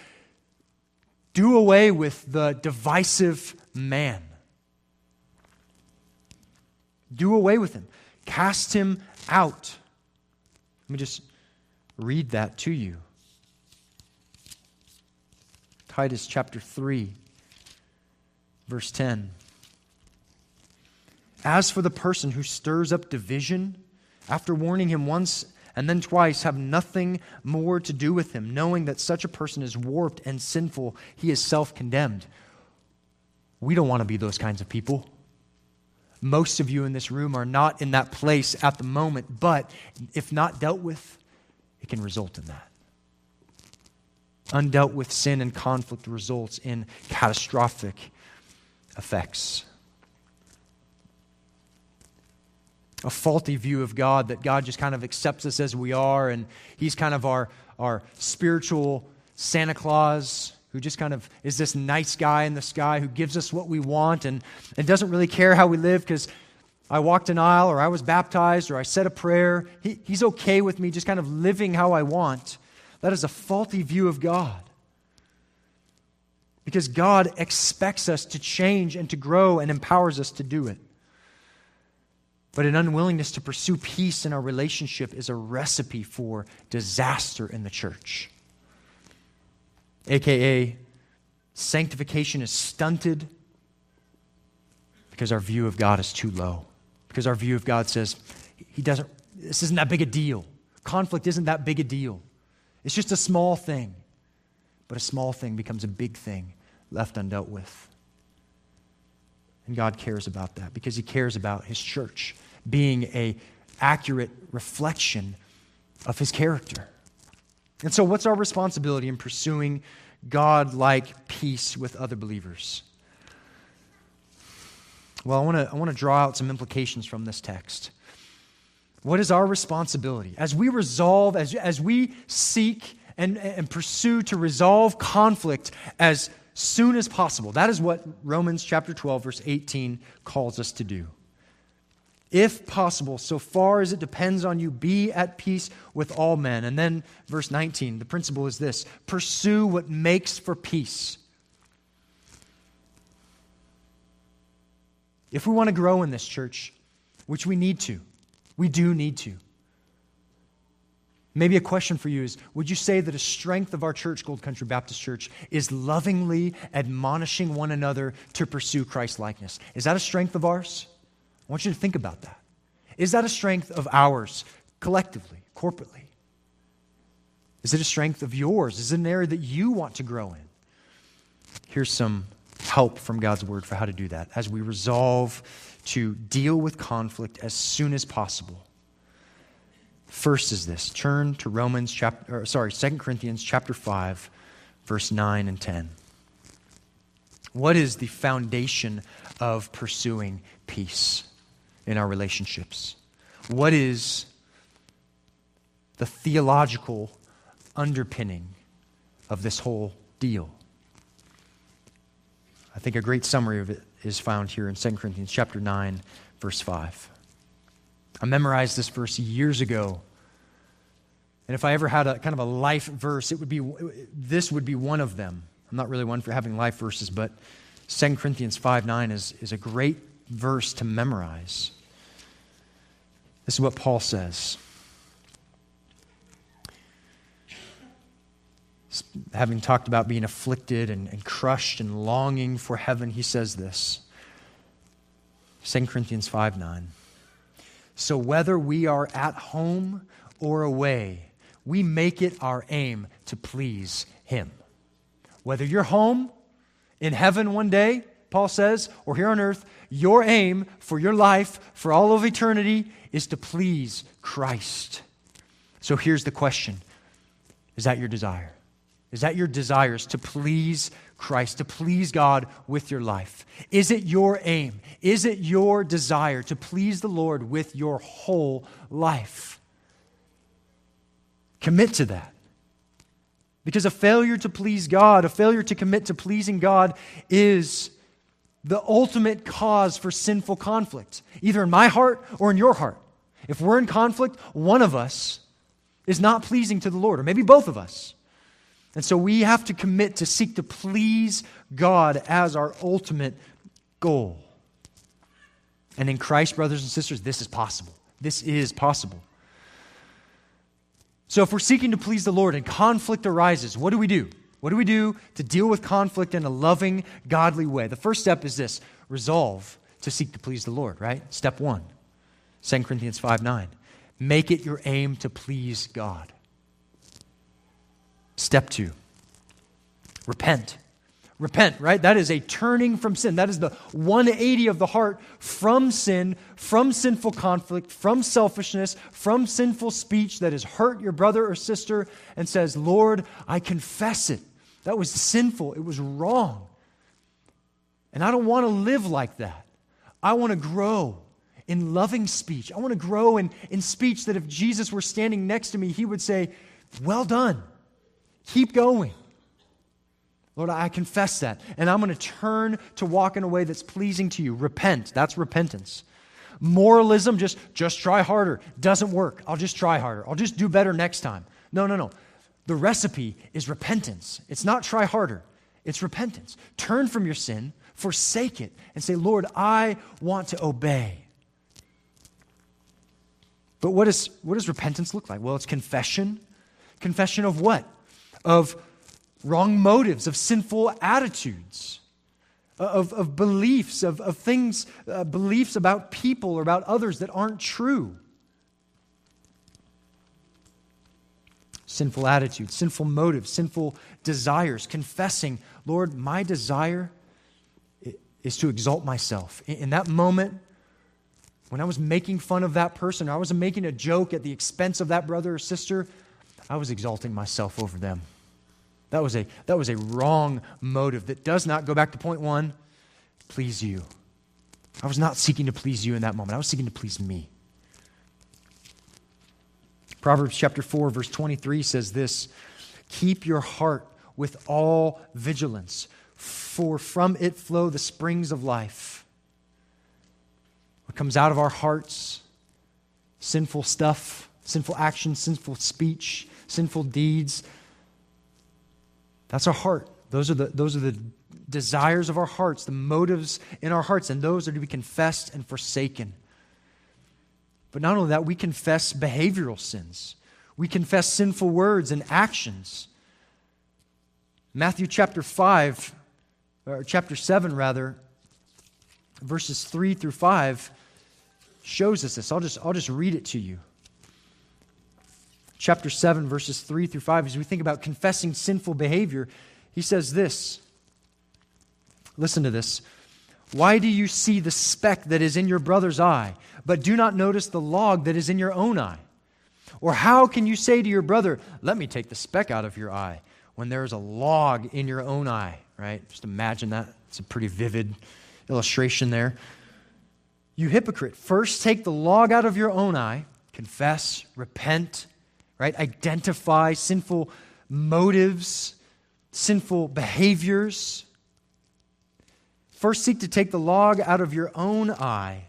Do away with the divisive man. Do away with him. Cast him out. Let me just read that to you. Titus chapter 3, verse 10. As for the person who stirs up division, after warning him once and then twice have nothing more to do with him, knowing that such a person is warped and sinful, he is self condemned. We don't want to be those kinds of people. Most of you in this room are not in that place at the moment, but if not dealt with, it can result in that. Undealt with sin and conflict results in catastrophic effects. A faulty view of God, that God just kind of accepts us as we are, and He's kind of our, our spiritual Santa Claus who just kind of is this nice guy in the sky who gives us what we want and, and doesn't really care how we live because I walked an aisle or I was baptized or I said a prayer. He, he's okay with me just kind of living how I want. That is a faulty view of God. Because God expects us to change and to grow and empowers us to do it. But an unwillingness to pursue peace in our relationship is a recipe for disaster in the church. AKA, sanctification is stunted because our view of God is too low. Because our view of God says, He doesn't, this isn't that big a deal. Conflict isn't that big a deal. It's just a small thing. But a small thing becomes a big thing left undealt with. And God cares about that because He cares about His church being a accurate reflection of his character. And so what's our responsibility in pursuing God-like peace with other believers? Well, I want to I want to draw out some implications from this text. What is our responsibility as we resolve, as, as we seek and, and pursue to resolve conflict as soon as possible? That is what Romans chapter 12, verse 18 calls us to do. If possible, so far as it depends on you, be at peace with all men. And then, verse 19, the principle is this pursue what makes for peace. If we want to grow in this church, which we need to, we do need to. Maybe a question for you is Would you say that a strength of our church, Gold Country Baptist Church, is lovingly admonishing one another to pursue Christ likeness? Is that a strength of ours? I want you to think about that. Is that a strength of ours, collectively, corporately? Is it a strength of yours? Is it an area that you want to grow in? Here's some help from God's word for how to do that as we resolve to deal with conflict as soon as possible. First is this turn to Romans chapter or sorry, 2 Corinthians chapter 5 verse 9 and 10. What is the foundation of pursuing peace in our relationships? What is the theological underpinning of this whole deal? I think a great summary of it is found here in 2 Corinthians chapter 9 verse 5. I memorized this verse years ago. And if I ever had a kind of a life verse, it would be this would be one of them. I'm not really one for having life verses, but 2 Corinthians 5 9 is, is a great verse to memorize. This is what Paul says. Having talked about being afflicted and, and crushed and longing for heaven, he says this 2 Corinthians 5 9. So whether we are at home or away, we make it our aim to please him. Whether you're home in heaven one day, Paul says, or here on earth, your aim for your life, for all of eternity, is to please Christ. So here's the question Is that your desire? Is that your desires to please Christ, to please God with your life? Is it your aim? Is it your desire to please the Lord with your whole life? Commit to that. Because a failure to please God, a failure to commit to pleasing God, is the ultimate cause for sinful conflict, either in my heart or in your heart. If we're in conflict, one of us is not pleasing to the Lord, or maybe both of us. And so we have to commit to seek to please God as our ultimate goal. And in Christ, brothers and sisters, this is possible. This is possible. So if we're seeking to please the Lord and conflict arises, what do we do? What do we do to deal with conflict in a loving, godly way? The first step is this resolve to seek to please the Lord, right? Step one 2 Corinthians 5 9. Make it your aim to please God. Step two repent. Repent, right? That is a turning from sin. That is the 180 of the heart from sin, from sinful conflict, from selfishness, from sinful speech that has hurt your brother or sister, and says, Lord, I confess it. That was sinful. It was wrong. And I don't want to live like that. I want to grow in loving speech. I want to grow in, in speech that if Jesus were standing next to me, he would say, Well done. Keep going. Lord, I confess that. And I'm going to turn to walk in a way that's pleasing to you. Repent. That's repentance. Moralism, just, just try harder, doesn't work. I'll just try harder. I'll just do better next time. No, no, no. The recipe is repentance. It's not try harder, it's repentance. Turn from your sin, forsake it, and say, Lord, I want to obey. But what, is, what does repentance look like? Well, it's confession. Confession of what? Of wrong motives, of sinful attitudes, of, of beliefs, of, of things, uh, beliefs about people or about others that aren't true. Sinful attitudes, sinful motives, sinful desires, confessing, Lord, my desire is to exalt myself. In that moment, when I was making fun of that person, I was making a joke at the expense of that brother or sister, I was exalting myself over them. That was a, that was a wrong motive that does not go back to point one please you. I was not seeking to please you in that moment, I was seeking to please me. Proverbs chapter 4, verse 23 says this Keep your heart with all vigilance, for from it flow the springs of life. What comes out of our hearts sinful stuff, sinful actions, sinful speech, sinful deeds. That's our heart. Those are the, those are the desires of our hearts, the motives in our hearts, and those are to be confessed and forsaken. But not only that, we confess behavioral sins. We confess sinful words and actions. Matthew chapter 5, or chapter 7, rather, verses 3 through 5 shows us this. I'll just, I'll just read it to you. Chapter 7, verses 3 through 5, as we think about confessing sinful behavior, he says this. Listen to this. Why do you see the speck that is in your brother's eye, but do not notice the log that is in your own eye? Or how can you say to your brother, Let me take the speck out of your eye, when there is a log in your own eye, right? Just imagine that. It's a pretty vivid illustration there. You hypocrite, first take the log out of your own eye, confess, repent, right? Identify sinful motives, sinful behaviors. First, seek to take the log out of your own eye,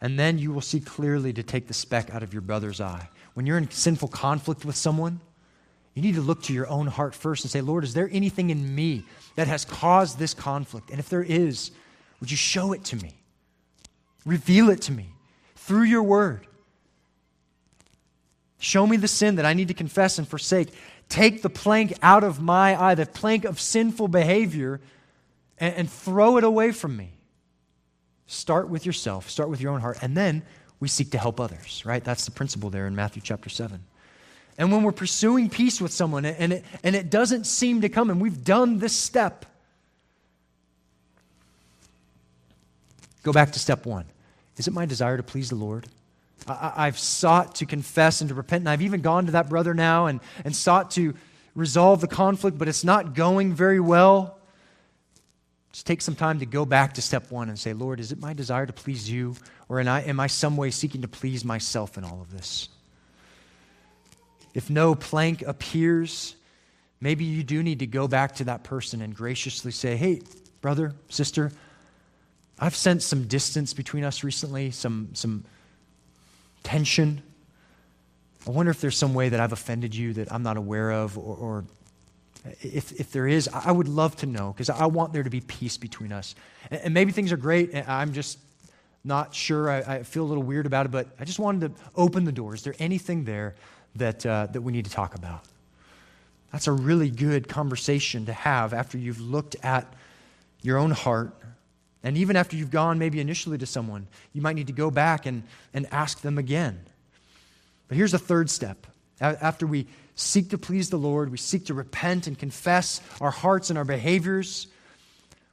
and then you will see clearly to take the speck out of your brother's eye. When you're in sinful conflict with someone, you need to look to your own heart first and say, Lord, is there anything in me that has caused this conflict? And if there is, would you show it to me? Reveal it to me through your word. Show me the sin that I need to confess and forsake. Take the plank out of my eye, the plank of sinful behavior, and, and throw it away from me. Start with yourself, start with your own heart, and then we seek to help others, right? That's the principle there in Matthew chapter 7. And when we're pursuing peace with someone and it, and it doesn't seem to come, and we've done this step, Go back to step one. Is it my desire to please the Lord? I, have sought to confess and to repent, and I've even gone to that brother now and, and sought to resolve the conflict, but it's not going very well. Just take some time to go back to step one and say, Lord, is it my desire to please you, or am I, am I some way seeking to please myself in all of this? If no plank appears, maybe you do need to go back to that person and graciously say, Hey, brother, sister, I've sensed some distance between us recently, some, some tension. I wonder if there's some way that I've offended you that I'm not aware of, or, or if, if there is, I would love to know because I want there to be peace between us. And, and maybe things are great, I'm just not sure. I, I, feel a little weird about it, but I just wanted to open the door. Is there anything there that, uh, that we need to talk about? That's a really good conversation to have after you've looked at your own heart and even after you've gone maybe initially to someone, you might need to go back and, and ask them again. But here's the third step. After we seek to please the Lord, we seek to repent and confess our hearts and our behaviors.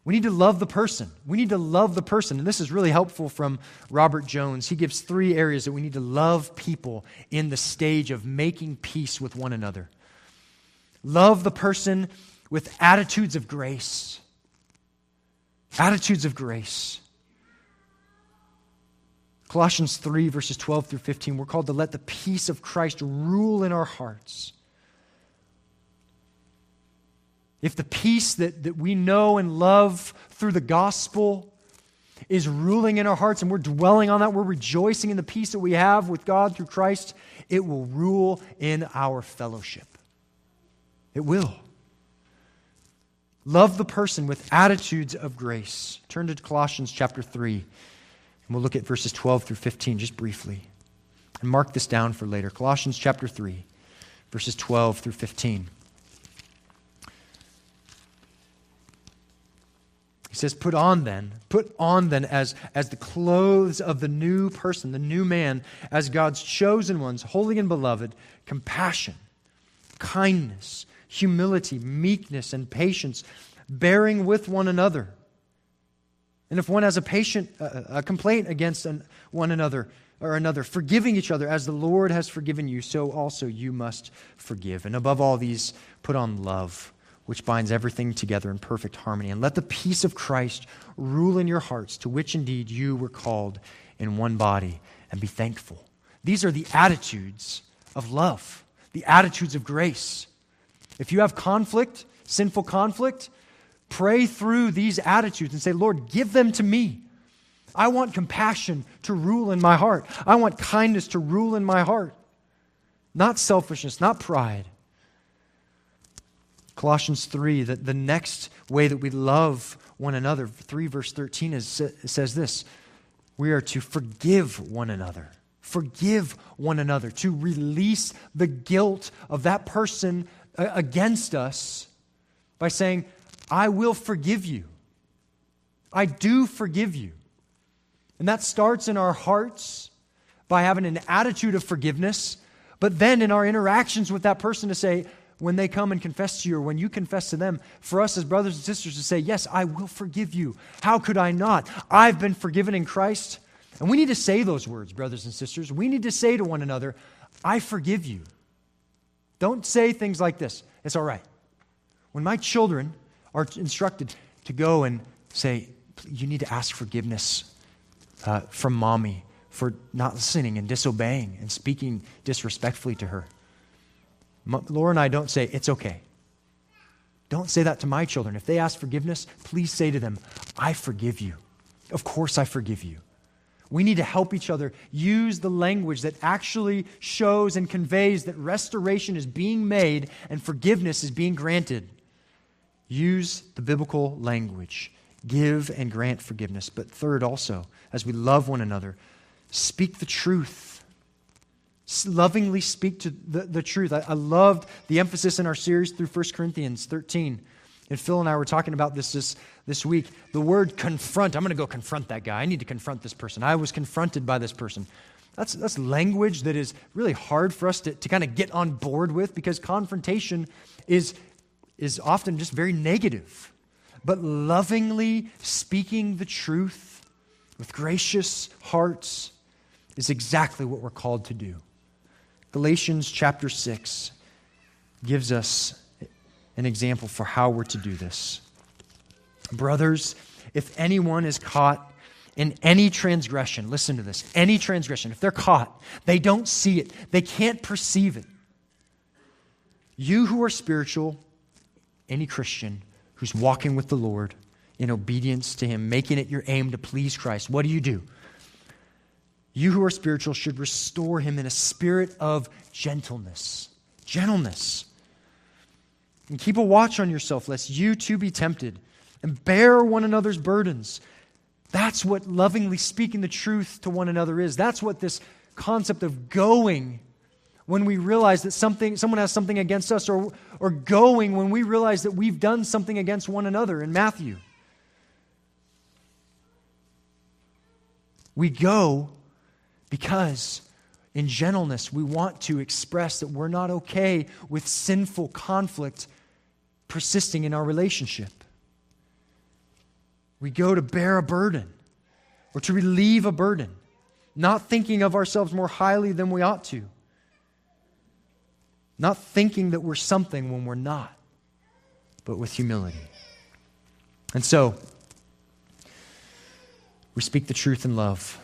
We need to love the person. We need to love the person. And this is really helpful from Robert Jones. He gives three areas that we need to love people in the stage of making peace with one another. Love the person with attitudes of grace. Attitudes of grace. Colossians 3, verses 12 through 15, we're called to let the peace of Christ rule in our hearts. If the peace that, that we know and love through the gospel is ruling in our hearts and we're dwelling on that, we're rejoicing in the peace that we have with God through Christ, it will rule in our fellowship. It will. Love the person with attitudes of grace. Turn to Colossians chapter 3, and we'll look at verses 12 through 15 just briefly. And mark this down for later. Colossians chapter 3, verses 12 through 15. Says, Put on then, put on then as, as the clothes of the new person, the new man, as God's chosen ones, holy and beloved, compassion, kindness humility, meekness, and patience, bearing with one another. And if one has a patient a complaint against an, one another or another, forgiving each other as the Lord has forgiven you, so also you must forgive. And above all these, put on love, which binds everything together in perfect harmony. And let the peace of Christ rule in your hearts, to which indeed you were called in one body, and be thankful. These are the attitudes of love, the attitudes of grace. If you have conflict, sinful conflict, pray through these attitudes and say, Lord, give them to me. I want compassion to rule in my heart. I want kindness to rule in my heart. Not selfishness, not pride. Colossians 3, that the next way that we love one another, 3 verse 13 is, says this we are to forgive one another. Forgive one another, to release the guilt of that person uh, against us by saying, I will forgive you. I do forgive you. And that starts in our hearts by having an attitude of forgiveness, but then in our interactions with that person to say, when they come and confess to you, or when you confess to them, for us as brothers and sisters to say, Yes, I will forgive you. How could I not? I've been forgiven in Christ. And we need to say those words, brothers and sisters. We need to say to one another, I forgive you. Don't say things like this. It's all right. When my children are instructed to go and say, You need to ask forgiveness uh, from mommy for not listening and disobeying and speaking disrespectfully to her. Laura and I don't say, it's okay. Don't say that to my children. If they ask forgiveness, please say to them, I forgive you. Of course, I forgive you. We need to help each other use the language that actually shows and conveys that restoration is being made and forgiveness is being granted. Use the biblical language. Give and grant forgiveness. But third, also, as we love one another, speak the truth lovingly speak to the, the truth. I, I loved the emphasis in our series through 1 Corinthians 13. And Phil and I were talking about this this, this week. The word confront, I'm going to go confront that guy. I need to confront this person. I was confronted by this person. That's, that's language that is really hard for us to, to kind of get on board with because confrontation is, is often just very negative. But lovingly speaking the truth with gracious hearts is exactly what we're called to do. Galatians chapter 6 gives us an example for how we're to do this. Brothers, if anyone is caught in any transgression, listen to this any transgression, if they're caught, they don't see it, they can't perceive it. You who are spiritual, any Christian who's walking with the Lord in obedience to Him, making it your aim to please Christ, what do you do? You who are spiritual should restore him in a spirit of gentleness. Gentleness. And keep a watch on yourself, lest you too be tempted, and bear one another's burdens. That's what lovingly speaking the truth to one another is. That's what this concept of going when we realize that something, someone has something against us, or, or going when we realize that we've done something against one another in Matthew. We go because in gentleness, we want to express that we're not okay with sinful conflict persisting in our relationship. We go to bear a burden or to relieve a burden, not thinking of ourselves more highly than we ought to, not thinking that we're something when we're not, but with humility. And so, we speak the truth in love.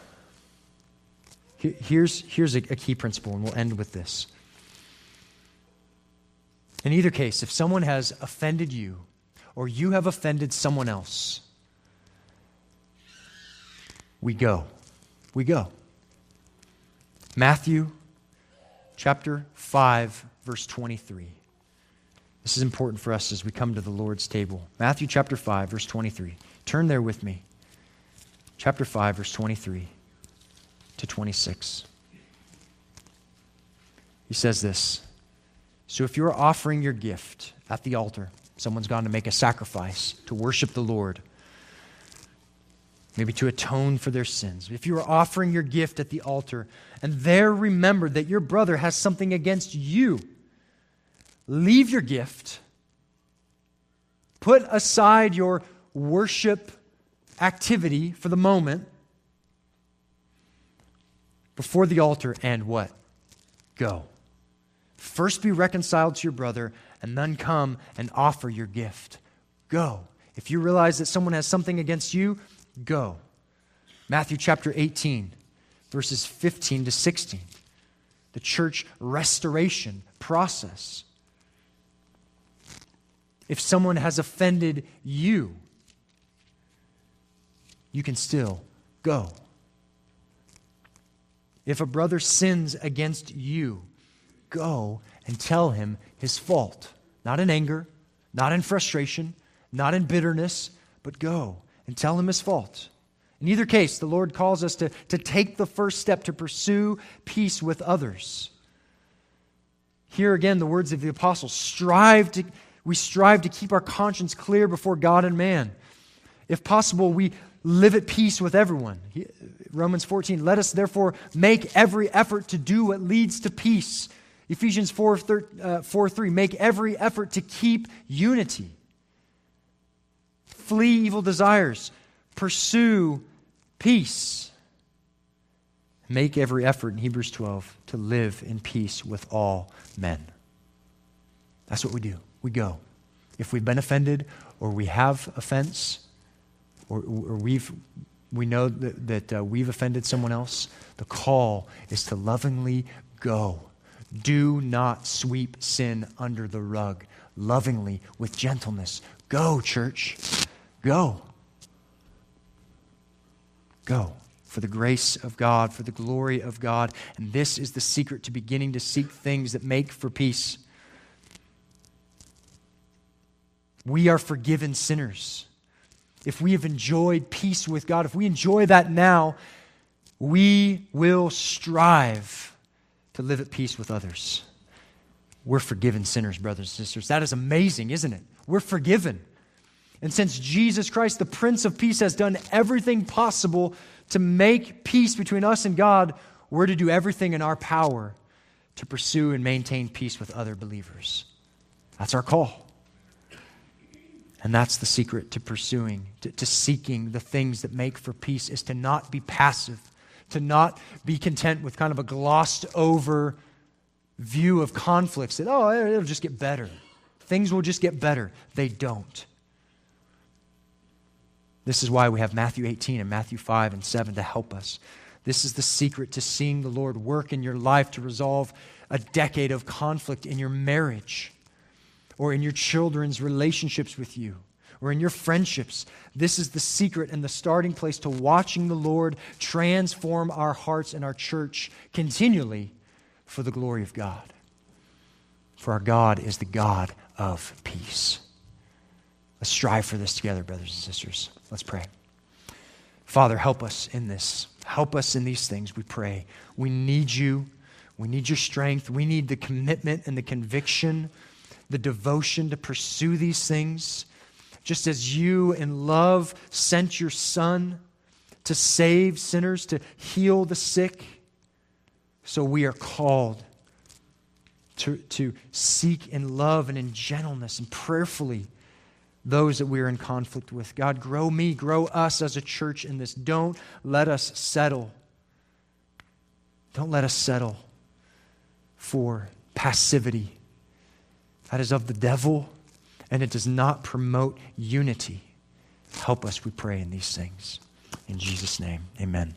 Here's, here's a, a key principle, and we'll end with this. In either case, if someone has offended you or you have offended someone else, we go. We go. Matthew chapter 5, verse 23. This is important for us as we come to the Lord's table. Matthew chapter 5, verse 23. Turn there with me. Chapter 5, verse 23 to 26. He says this So if you're offering your gift at the altar, someone's gone to make a sacrifice to worship the Lord, maybe to atone for their sins. If you are offering your gift at the altar and there remember that your brother has something against you, leave your gift, put aside your worship activity for the moment, before the altar and what? Go. First be reconciled to your brother, and then come and offer your gift. Go. If you realize that someone has something against you, go. Matthew chapter 18, verses 15 to 16. The church restoration process. If someone has offended you, you can still go. If a brother sins against you, go and tell him his fault. Not in anger, not in frustration, not in bitterness, but go and tell him his fault. In either case, the Lord calls us to, to take the first step to pursue peace with others. Here again, the words of the apostle strive to, we strive to keep our conscience clear before God and man. If possible, we live at peace with everyone. Romans 14, let us therefore make every effort to do what leads to peace. Ephesians 4, 3, uh, 4 3, make every effort to keep unity. Flee evil desires. Pursue peace. Make every effort in Hebrews 12 to live in peace with all men. That's what we do. We go. If we've been offended or we have offense or, or we've, we know that, that uh, we've offended someone else, the call is to lovingly go. Do not sweep sin under the rug. Lovingly, with gentleness. Go, church. Go. Go for the grace of God, for the glory of God. And this is the secret to beginning to seek things that make for peace. We are forgiven sinners. If we have enjoyed peace with God, if we enjoy that now, we will strive to live at peace with others. We're forgiven sinners, brothers and sisters. That is amazing, isn't it? We're forgiven. And since Jesus Christ, the Prince of Peace, has done everything possible to make peace between us and God, we're to do everything in our power to pursue and maintain peace with other believers. That's our call. And that's the secret to pursuing, to, to, seeking the things that make for peace, is to not be passive, to not be content with kind of a glossed over view of conflicts that, oh, it'll just get better. Things will just get better. They don't. This is why we have Matthew 18 and Matthew 5 and 7 to help us. This is the secret to seeing the Lord work in your life to resolve a decade of conflict in your marriage or in your children's relationships with you or in your friendships. This is the secret and the starting place to watching the Lord transform our hearts and our church continually for the glory of God. For our God is the God of peace. Let's strive for this together, brothers and sisters. Let's pray. Father, help us in this. Help us in these things, we pray. We need you. We need your strength. We need the commitment and the conviction, the devotion to pursue these things. Just as you in love sent your Son to save sinners, to heal the sick, so we are called to, to seek in love and in gentleness and prayerfully those that we're in conflict with. God, grow me, grow us as a church in this. Don't let us settle. Don't let us settle for passivity. That is of the devil, and it does not promote unity. Help us, we pray, in these things. In Jesus' name, amen.